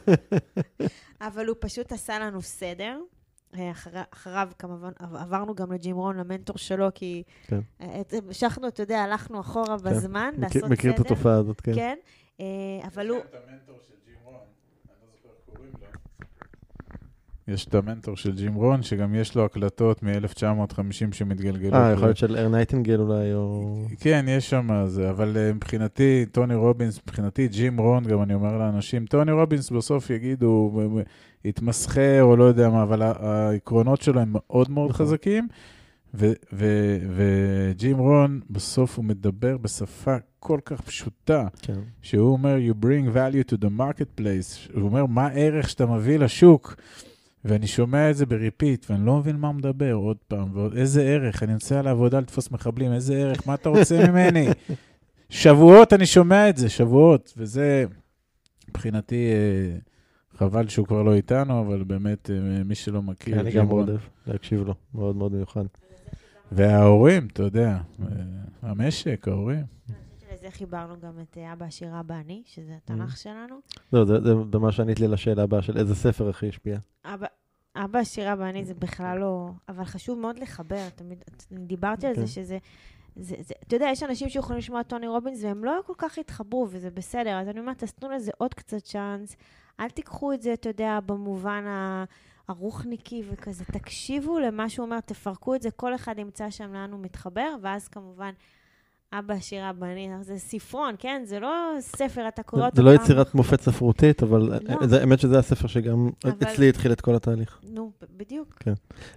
<laughs> אבל הוא פשוט עשה לנו סדר. אה, אחר, אחריו כמובן עברנו גם לג'ים רון, למנטור שלו, כי כן. אה, את- המשכנו, אתה יודע, הלכנו אחורה בזמן, מכיר- לעשות סדר. מכיר את התופעה הזאת, כן. כן, אה, אבל הוא... יש את המנטור של ג'ים רון, שגם יש לו הקלטות מ-1950 שמתגלגלות. אה, יכול להיות של אר נייטינגל אולי, או... כן, יש שם זה, אבל uh, מבחינתי, טוני רובינס, מבחינתי ג'ים רון, גם אני אומר לאנשים, טוני רובינס בסוף יגידו, הוא- יתמסחר או לא יודע מה, אבל העקרונות שלו הם מאוד מאוד נכון. חזקים, וג'ים רון, בסוף הוא מדבר בשפה כל כך פשוטה, כן. שהוא אומר, you bring value to the marketplace, הוא אומר, מה הערך שאתה מביא לשוק? ואני שומע את זה ב repeat, ואני לא מבין מה הוא מדבר עוד פעם, ועוד איזה ערך, אני נוסע לעבודה לתפוס מחבלים, איזה ערך, מה אתה רוצה <laughs> ממני? שבועות אני שומע את זה, שבועות, וזה מבחינתי, אה, חבל שהוא כבר לא איתנו, אבל באמת, אה, מי שלא מכיר, אני גם. מאוד אוהב להקשיב לו, מאוד מאוד מיוחד. וההורים, אתה יודע, אה, המשק, ההורים. שלזה חיברנו גם את אה, אבא עשיר אבא אני, שזה התנ"ך שלנו. לא, זה זה ממש ענית לי לשאלה הבאה של איזה ספר הכי השפיע. אבא, אבא עשיר אבא אני זה בכלל לא... אבל חשוב מאוד לחבר, תמיד, דיברתי על כן. זה שזה... זה, זה, אתה יודע, יש אנשים שיכולים לשמוע טוני רובינס והם לא כל כך התחברו, וזה בסדר. אז אני אומרת, אז תנו לזה עוד קצת צ'אנס. אל תיקחו את זה, אתה יודע, במובן הרוחניקי וכזה. תקשיבו למה שהוא אומר, תפרקו את זה, כל אחד ימצא שם לאן הוא מתחבר, ואז כמובן, אבא עשיר אבא אני, זה ספרון, כן? זה לא ספר, אתה קורא זה- אותו זה לא יצירת מופת ספרותית, אבל לא. זה- האמת שזה הספר שגם אצלי התחיל את כל התהליך. נו, בדיוק.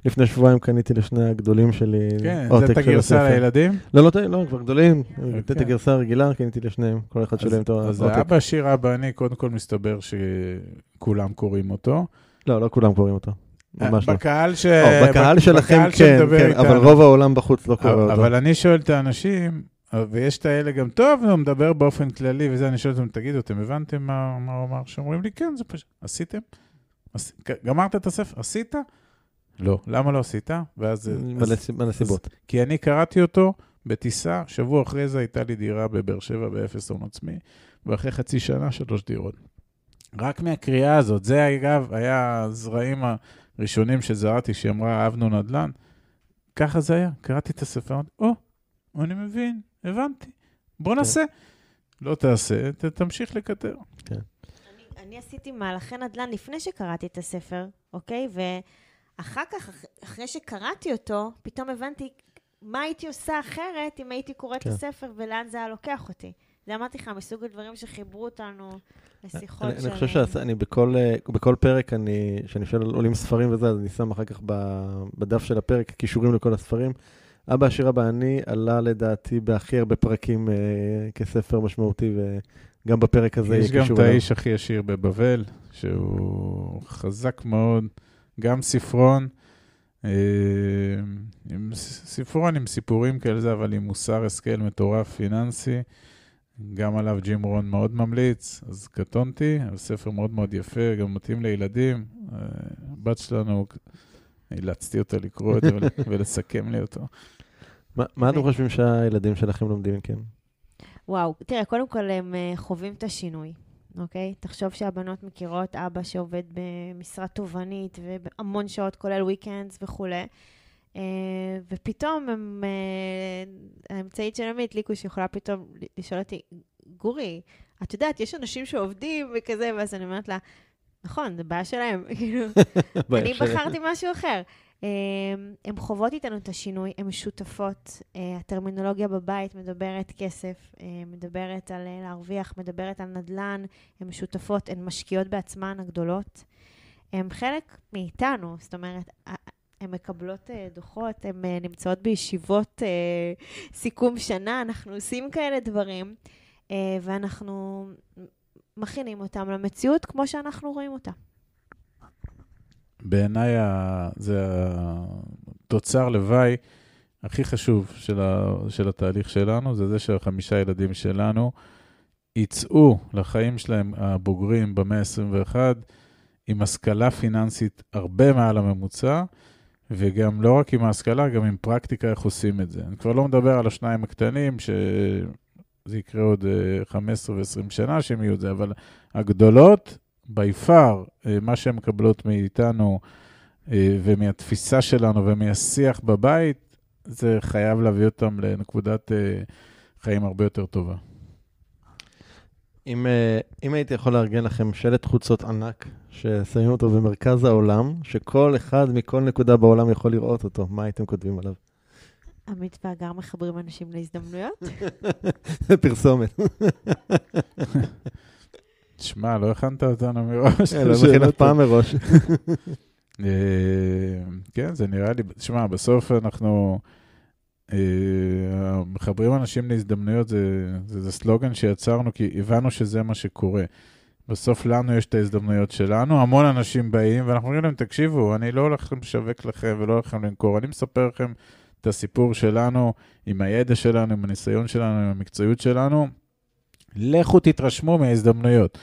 לפני שבועיים קניתי לשני הגדולים שלי כן, עותק זה את של הגרסה הספר. לילדים? לא, לא, לא, כבר גדולים. כן. את הגרסה הרגילה קניתי לשניהם, כל אחד שלהם את אז העותק. אבא שיר אבא אני, קודם כל מסתבר שכולם קוראים אותו. לא, לא כולם קוראים אותו. ממש לא. בקהל ש... או, בקהל בק- שלכם בקהל כן, כן, איתנו. אבל רוב העולם בחוץ לא קורא אותו. אבל אני שואל את האנשים, ויש את האלה גם, טוב, הוא מדבר באופן כללי וזה, אני שואל אותם, תגידו, אתם הבנתם מה מה הוא אמר? שאומרים לי, כן, זה פשוט, עשיתם? עש- גמרת את הספר? עשית? לא. למה לא עשית? ואז... מלא אז- סיב- מלא סיבות. כי אני קראתי אותו בטיסה, שבוע אחרי זה הייתה לי דירה בבאר שבע באפס הון עצמי, ואחרי חצי שנה שלוש דירות. רק מהקריאה הזאת, זה אגב היה הזרעים הראשונים שזרעתי, שהיא אמרה, אהבנו נדל"ן. ככה זה היה, קראתי את הספר, אמרתי, או, אני מבין, הבנתי, בוא נעשה. לא תעשה, ת, תמשיך לקטר. אני, אני עשיתי מהלכי נדל"ן לפני שקראתי את הספר, אוקיי? ואחר כך, אח- אחרי שקראתי אותו, פתאום הבנתי, מה הייתי עושה אחרת אם הייתי קוראת כן. את הספר ולאן זה היה לוקח אותי. זה אמרתי לך, מסוג הדברים שחיברו אותנו לשיחות אני, של... אני חושב שאני בכל, אה, בכל פרק, אני, כשאני שואל עולים ספרים וזה, אז אני שם אחר כך ב- בדף של הפרק קישורים לכל הספרים. אבא עשיר אבא אני עלה לדעתי בהכי הרבה פרקים אה, כספר משמעותי, וגם בפרק הזה יש גם את. האיש הכי עשיר בבבל, שהוא חזק מאוד, גם ספרון, אה, עם ספרון עם סיפורים כאלה זה, אבל עם מוסר השכל מטורף פיננסי. גם עליו ג'ים רון מאוד ממליץ, אז קטונתי, אבל ספר מאוד מאוד יפה, גם מתאים לילדים. אה, הבת שלנו, אילצתי אותה לקרוא את זה ול- <laughs> ולסכם לי אותו. מה, מה אתם חושבים שהילדים שלכם לומדים מכם? וואו, תראה, קודם כל הם אה, חווים את השינוי, אוקיי? תחשוב שהבנות מכירות אבא שעובד במשרה תובענית והמון שעות, כולל weekends וכולי. אה, ופתאום הם, אה, האמצעית של עמית, ליקוש, יכולה פתאום לשאול אותי, גורי, את יודעת, יש אנשים שעובדים וכזה, ואז אני אומרת לה, נכון, זה בעיה שלהם, <laughs> כאילו, אני בחרתי משהו אחר. אה, הן חוות איתנו את השינוי, הן שותפות. אה, הטרמינולוגיה בבית מדברת כסף, אה, מדברת על אה, להרוויח, מדברת על נדל"ן, הן שותפות, הן משקיעות בעצמן הגדולות. הן חלק מאיתנו, זאת אומרת, הן מקבלות דוחות, הן נמצאות בישיבות סיכום שנה, אנחנו עושים כאלה דברים, ואנחנו מכינים אותם למציאות כמו שאנחנו רואים אותה. בעיניי זה התוצר לוואי הכי חשוב של, ה, של התהליך שלנו, זה זה שהחמישה ילדים שלנו יצאו לחיים שלהם הבוגרים במאה ה-21 עם השכלה פיננסית הרבה מעל הממוצע, וגם לא רק עם ההשכלה, גם עם פרקטיקה איך עושים את זה. אני כבר לא מדבר על השניים הקטנים, שזה יקרה עוד אה, 15 ו-20 שנה שהם יהיו את זה, אבל הגדולות, by far, אה, מה שהן מקבלות מאיתנו אה, ומהתפיסה שלנו ומהשיח בבית, זה חייב להביא אותם לנקודת אה, חיים הרבה יותר טובה. אם, אם הייתי יכול לארגן לכם שלט חוצות ענק, ששמים אותו במרכז העולם, שכל אחד מכל נקודה בעולם יכול לראות אותו, מה הייתם כותבים עליו? עמית והגר מחברים אנשים להזדמנויות? <laughs> פרסומת. <laughs> תשמע, לא הכנת אותנו מראש. לא מכין אף פעם מראש. אה, כן, זה נראה לי, תשמע, בסוף אנחנו אה, מחברים אנשים להזדמנויות, זה, זה, זה סלוגן שיצרנו, כי הבנו שזה מה שקורה. בסוף לנו יש את ההזדמנויות שלנו, המון אנשים באים, ואנחנו אומרים להם, תקשיבו, אני לא הולך לשווק לכם ולא הולך למכור, אני מספר לכם את הסיפור שלנו, עם הידע שלנו, עם הניסיון שלנו, עם המקצועיות שלנו. לכו תתרשמו מההזדמנויות.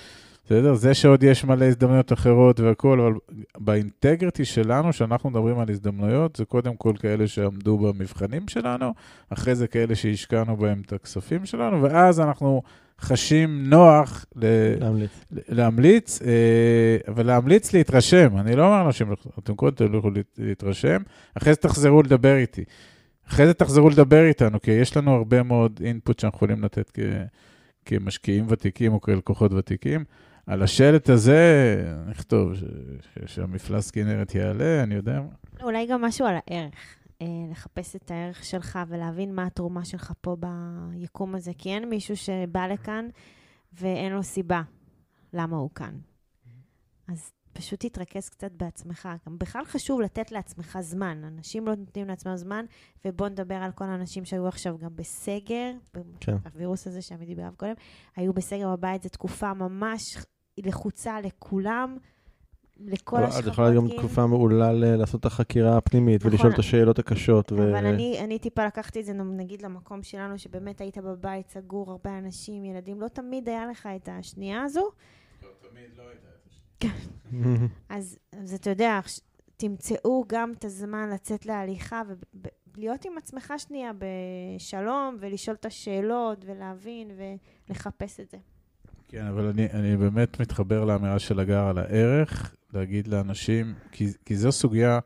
בסדר? זה שעוד יש מלא הזדמנויות אחרות והכול, אבל באינטגריטי שלנו, שאנחנו מדברים על הזדמנויות, זה קודם כל כאלה שעמדו במבחנים שלנו, אחרי זה כאלה שהשקענו בהם את הכספים שלנו, ואז אנחנו חשים נוח ל- להמליץ. להמליץ, אה, אבל להמליץ להתרשם. אני לא אומר לאנשים, אתם קודם תלכו להת- להתרשם, אחרי זה תחזרו לדבר איתי. אחרי זה תחזרו לדבר איתנו, כי יש לנו הרבה מאוד אינפוט שאנחנו יכולים לתת כ... כמשקיעים ותיקים או כלקוחות ותיקים. על השלט הזה נכתוב. שהמפלס כנרת יעלה, אני יודע. מה. אולי גם משהו על הערך. אה, לחפש את הערך שלך ולהבין מה התרומה שלך פה ביקום הזה. כי אין מישהו שבא לכאן ואין לו סיבה למה הוא כאן. אז פשוט תתרכז קצת בעצמך. גם בכלל חשוב לתת לעצמך זמן. אנשים לא נותנים לעצמם זמן, ובואו נדבר על כל האנשים שהיו עכשיו גם בסגר, כן. הווירוס הזה שעמיתי עליו קודם, היו בסגר בבית, זו תקופה ממש לחוצה לכולם, לכל את השכבות יכולה גם. תקופה מעולה ל- לעשות את החקירה הפנימית נכון. ולשאול את השאלות הקשות. ו- אבל אני, אני טיפה לקחתי את זה, נגיד, למקום שלנו, שבאמת היית בבית סגור, הרבה אנשים, ילדים, לא תמיד היה לך את השנייה הזו, אז, אז אתה יודע, תמצאו גם את הזמן לצאת להליכה ולהיות עם עצמך שנייה בשלום, ולשאול את השאלות, ולהבין, ולחפש את זה. כן, אבל אני, אני באמת מתחבר לאמירה של הגר על הערך, להגיד לאנשים, כי, כי זו סוגיה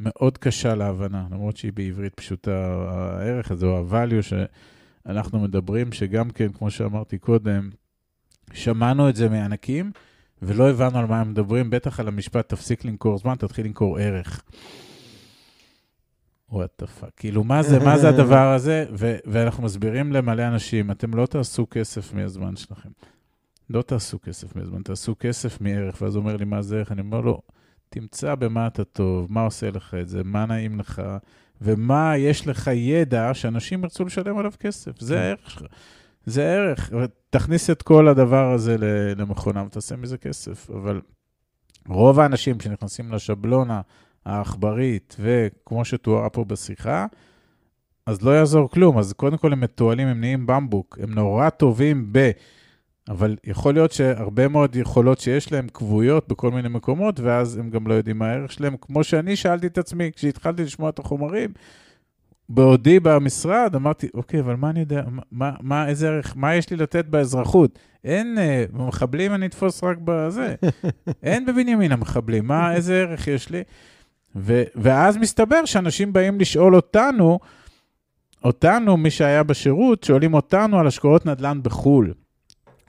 מאוד קשה להבנה, למרות שהיא בעברית פשוטה, הערך הזה, או ה-value שאנחנו מדברים, שגם כן, כמו שאמרתי קודם, שמענו את זה מענקים, ולא הבנו על מה הם מדברים, בטח על המשפט, תפסיק למכור זמן, תתחיל למכור ערך. What the fuck. כאילו, מה זה, מה זה הדבר הזה? ו- ואנחנו מסבירים למלא אנשים, אתם לא תעשו כסף מהזמן שלכם. לא תעשו כסף מהזמן, תעשו כסף מערך. ואז הוא אומר לי, מה זה ערך? אני אומר לו, תמצא במה אתה טוב, מה עושה לך את זה, מה נעים לך, ומה יש לך ידע שאנשים ירצו לשלם עליו כסף. זה כן. הערך שלך. זה ערך. תכניס את כל הדבר הזה למכונה ותעשה מזה כסף. אבל רוב האנשים שנכנסים לשבלונה העכברית, וכמו שתוארה פה בשיחה, אז לא יעזור כלום. אז קודם כל הם מתועלים, הם נהיים במבוק, הם נורא טובים ב... אבל יכול להיות שהרבה מאוד יכולות שיש להם כבויות בכל מיני מקומות, ואז הם גם לא יודעים מה הערך שלהם. כמו שאני שאלתי את עצמי, כשהתחלתי לשמוע את החומרים, בעודי במשרד, אמרתי, אוקיי, אבל מה אני יודע, מה, מה, איזה ערך, מה יש לי לתת באזרחות? אין, אה, מחבלים אני אתפוס רק בזה. <laughs> אין בבנימין המחבלים, מה, איזה ערך יש לי? ו, ואז מסתבר שאנשים באים לשאול אותנו, אותנו, מי שהיה בשירות, שואלים אותנו על השקעות נדל"ן בחו"ל,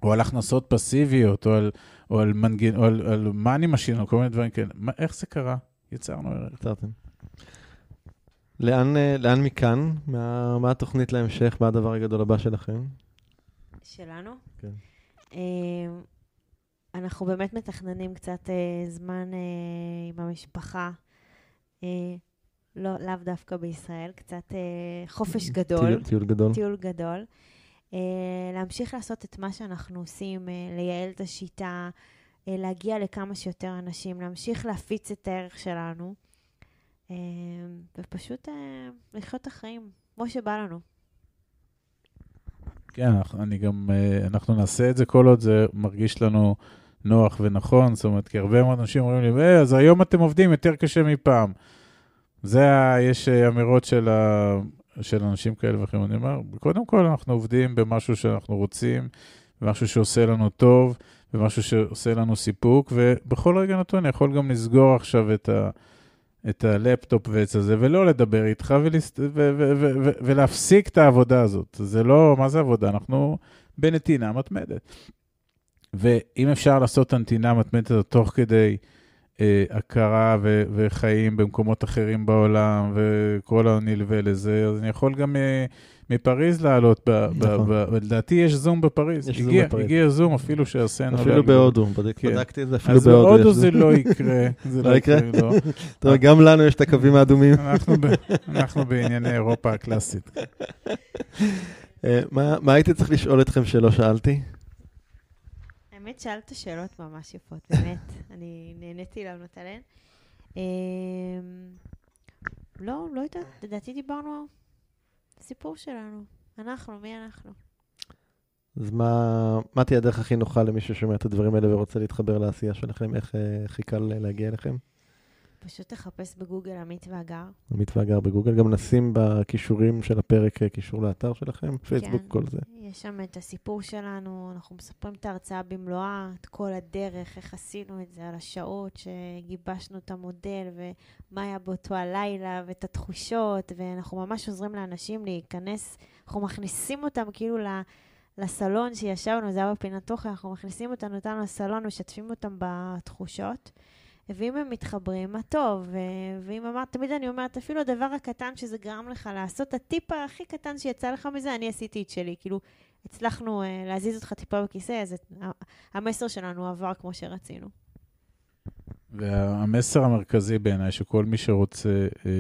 או על הכנסות פסיביות, או על, או על, מנגן, או על, על money machine, או כל מיני דברים כאלה. מה, איך זה קרה? יצרנו ערך. יצרתם. לאן, אה, לאן מכאן? מה, מה התוכנית להמשך? מה הדבר הגדול הבא שלכם? שלנו? כן. אה, אנחנו באמת מתכננים קצת אה, זמן אה, עם המשפחה. לא, לאו דווקא בישראל, קצת חופש גדול. טיול, טיול גדול. טיול גדול. Uh, להמשיך לעשות את מה שאנחנו עושים, uh, לייעל את השיטה, uh, להגיע לכמה שיותר אנשים, להמשיך להפיץ את הערך שלנו, uh, ופשוט uh, לחיות את החיים כמו שבא לנו. כן, אני גם, אה, אנחנו נעשה את זה כל עוד זה מרגיש לנו נוח ונכון, זאת אומרת, כי הרבה מאוד אנשים אומרים לי, "אה, אז היום אתם עובדים יותר קשה מפעם. זה, ה- יש אה, אמירות של, ה, של אנשים כאלה ואחרים. אני אומר, קודם כל אנחנו עובדים במשהו שאנחנו רוצים, במשהו שעושה לנו טוב, במשהו שעושה לנו סיפוק, ובכל רגע נתון אני יכול גם לסגור עכשיו את ה... את הלפטופ ואת זה, ולא לדבר איתך ולס... ו- ו- ו- ו- ולהפסיק את העבודה הזאת. זה לא, מה זה עבודה? אנחנו בנתינה מתמדת. ואם אפשר לעשות את הנתינה המתמדת הזאת תוך כדי אה, הכרה ו- וחיים במקומות אחרים בעולם, וכל הנלווה לזה, אז אני יכול גם אה, מפריז לעלות, ב- ב- נכון. ב- לדעתי יש זום בפריז. יש זום הגיע, בפריז. הגיע זום אפילו שעשינו. אפילו. בהודו, כן. בדקתי את זה, אפילו אז בהודו. בהודו יש זה לא יקרה. <laughs> זה לא יקרה? לא. <laughs> טוב, גם לנו יש את הקווים האדומים. אנחנו, ב, אנחנו בענייני אירופה הקלאסית. <laughs> אה, מה מה הייתי צריך לשאול אתכם שלא שאלתי? האמת, שאלת שאלות ממש יפות, באמת. אני נהניתי לענות עליהן. אמ, לא, לא יודעת, לדעתי דיברנו הסיפור שלנו. אנחנו, מי אנחנו? אז מה, מה תהיה הדרך הכי נוחה למי ששומע את הדברים האלה ורוצה להתחבר לעשייה שלכם? איך אה, הכי קל להגיע אליכם? פשוט תחפש בגוגל עמית והגר. עמית והגר בגוגל, גם נשים בכישורים של הפרק אה, קישור לאתר שלכם, פייסבוק, כן. כל זה. יש שם את הסיפור שלנו, אנחנו מספרים את ההרצאה במלואה, את כל הדרך, איך עשינו את זה, על השעות שגיבשנו את המודל, ומה היה באותו הלילה, ואת התחושות, ואנחנו ממש עוזרים לאנשים להיכנס, אנחנו מכניסים אותם כאילו ל... לסלון שישבנו, זה היה בפינת תוכן, אנחנו מכניסים אותנו אותנו לסלון, משתפים אותם בתחושות. ואם הם מתחברים, מה טוב. ואם אמרת, תמיד אני אומרת, אפילו הדבר הקטן שזה גרם לך לעשות, הטיפ הכי קטן שיצא לך מזה, אני עשיתי את שלי. כאילו, הצלחנו uh, להזיז אותך טיפה בכיסא, אז את, המסר שלנו עבר כמו שרצינו. והמסר המרכזי בעיניי, שכל מי שרוצה אה,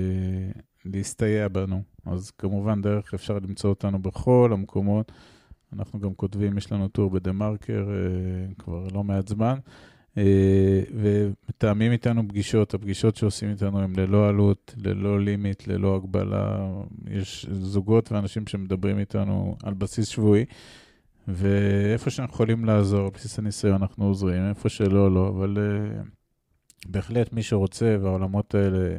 להסתייע בנו, אז כמובן דרך אפשר למצוא אותנו בכל המקומות. אנחנו גם כותבים, יש לנו טור בדה מרקר אה, כבר לא מעט זמן, ומתאמים איתנו פגישות. הפגישות שעושים איתנו הן ללא עלות, ללא לימיט, ללא הגבלה. יש זוגות ואנשים שמדברים איתנו על בסיס שבועי. ואיפה שאנחנו יכולים לעזור, בסיס הניסיון אנחנו עוזרים, איפה שלא, לא, אבל uh, בהחלט מי שרוצה והעולמות האלה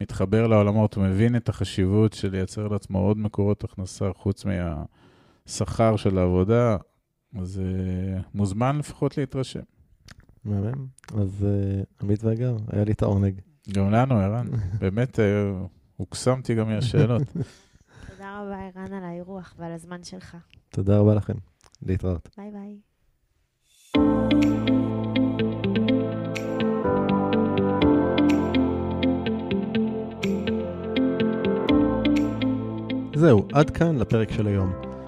מתחבר לעולמות, הוא מבין את החשיבות של לייצר לעצמו עוד מקורות הכנסה חוץ מהשכר של העבודה, אז uh, מוזמן לפחות להתרשם. מהמם. אז אה, עמית והגר, היה לי את העונג. גם לנו, ערן, <laughs> באמת uh, הוקסמתי גם מהשאלות. <laughs> תודה רבה, ערן, על האירוח ועל הזמן שלך. תודה רבה לכם. להתראות. ביי ביי. זהו, עד כאן לפרק של היום.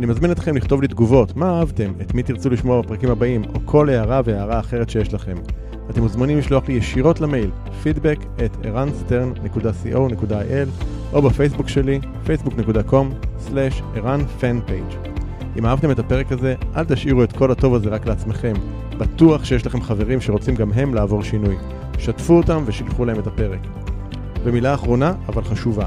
אני מזמין אתכם לכתוב לי תגובות, מה אהבתם, את מי תרצו לשמוע בפרקים הבאים, או כל הערה והערה אחרת שיש לכם. אתם מוזמנים לשלוח לי ישירות למייל feedback at ערנסטרן.co.il או בפייסבוק שלי facebook.com/ערנפנפייג' אם אהבתם את הפרק הזה, אל תשאירו את כל הטוב הזה רק לעצמכם. בטוח שיש לכם חברים שרוצים גם הם לעבור שינוי. שתפו אותם ושילחו להם את הפרק. ומילה אחרונה, אבל חשובה.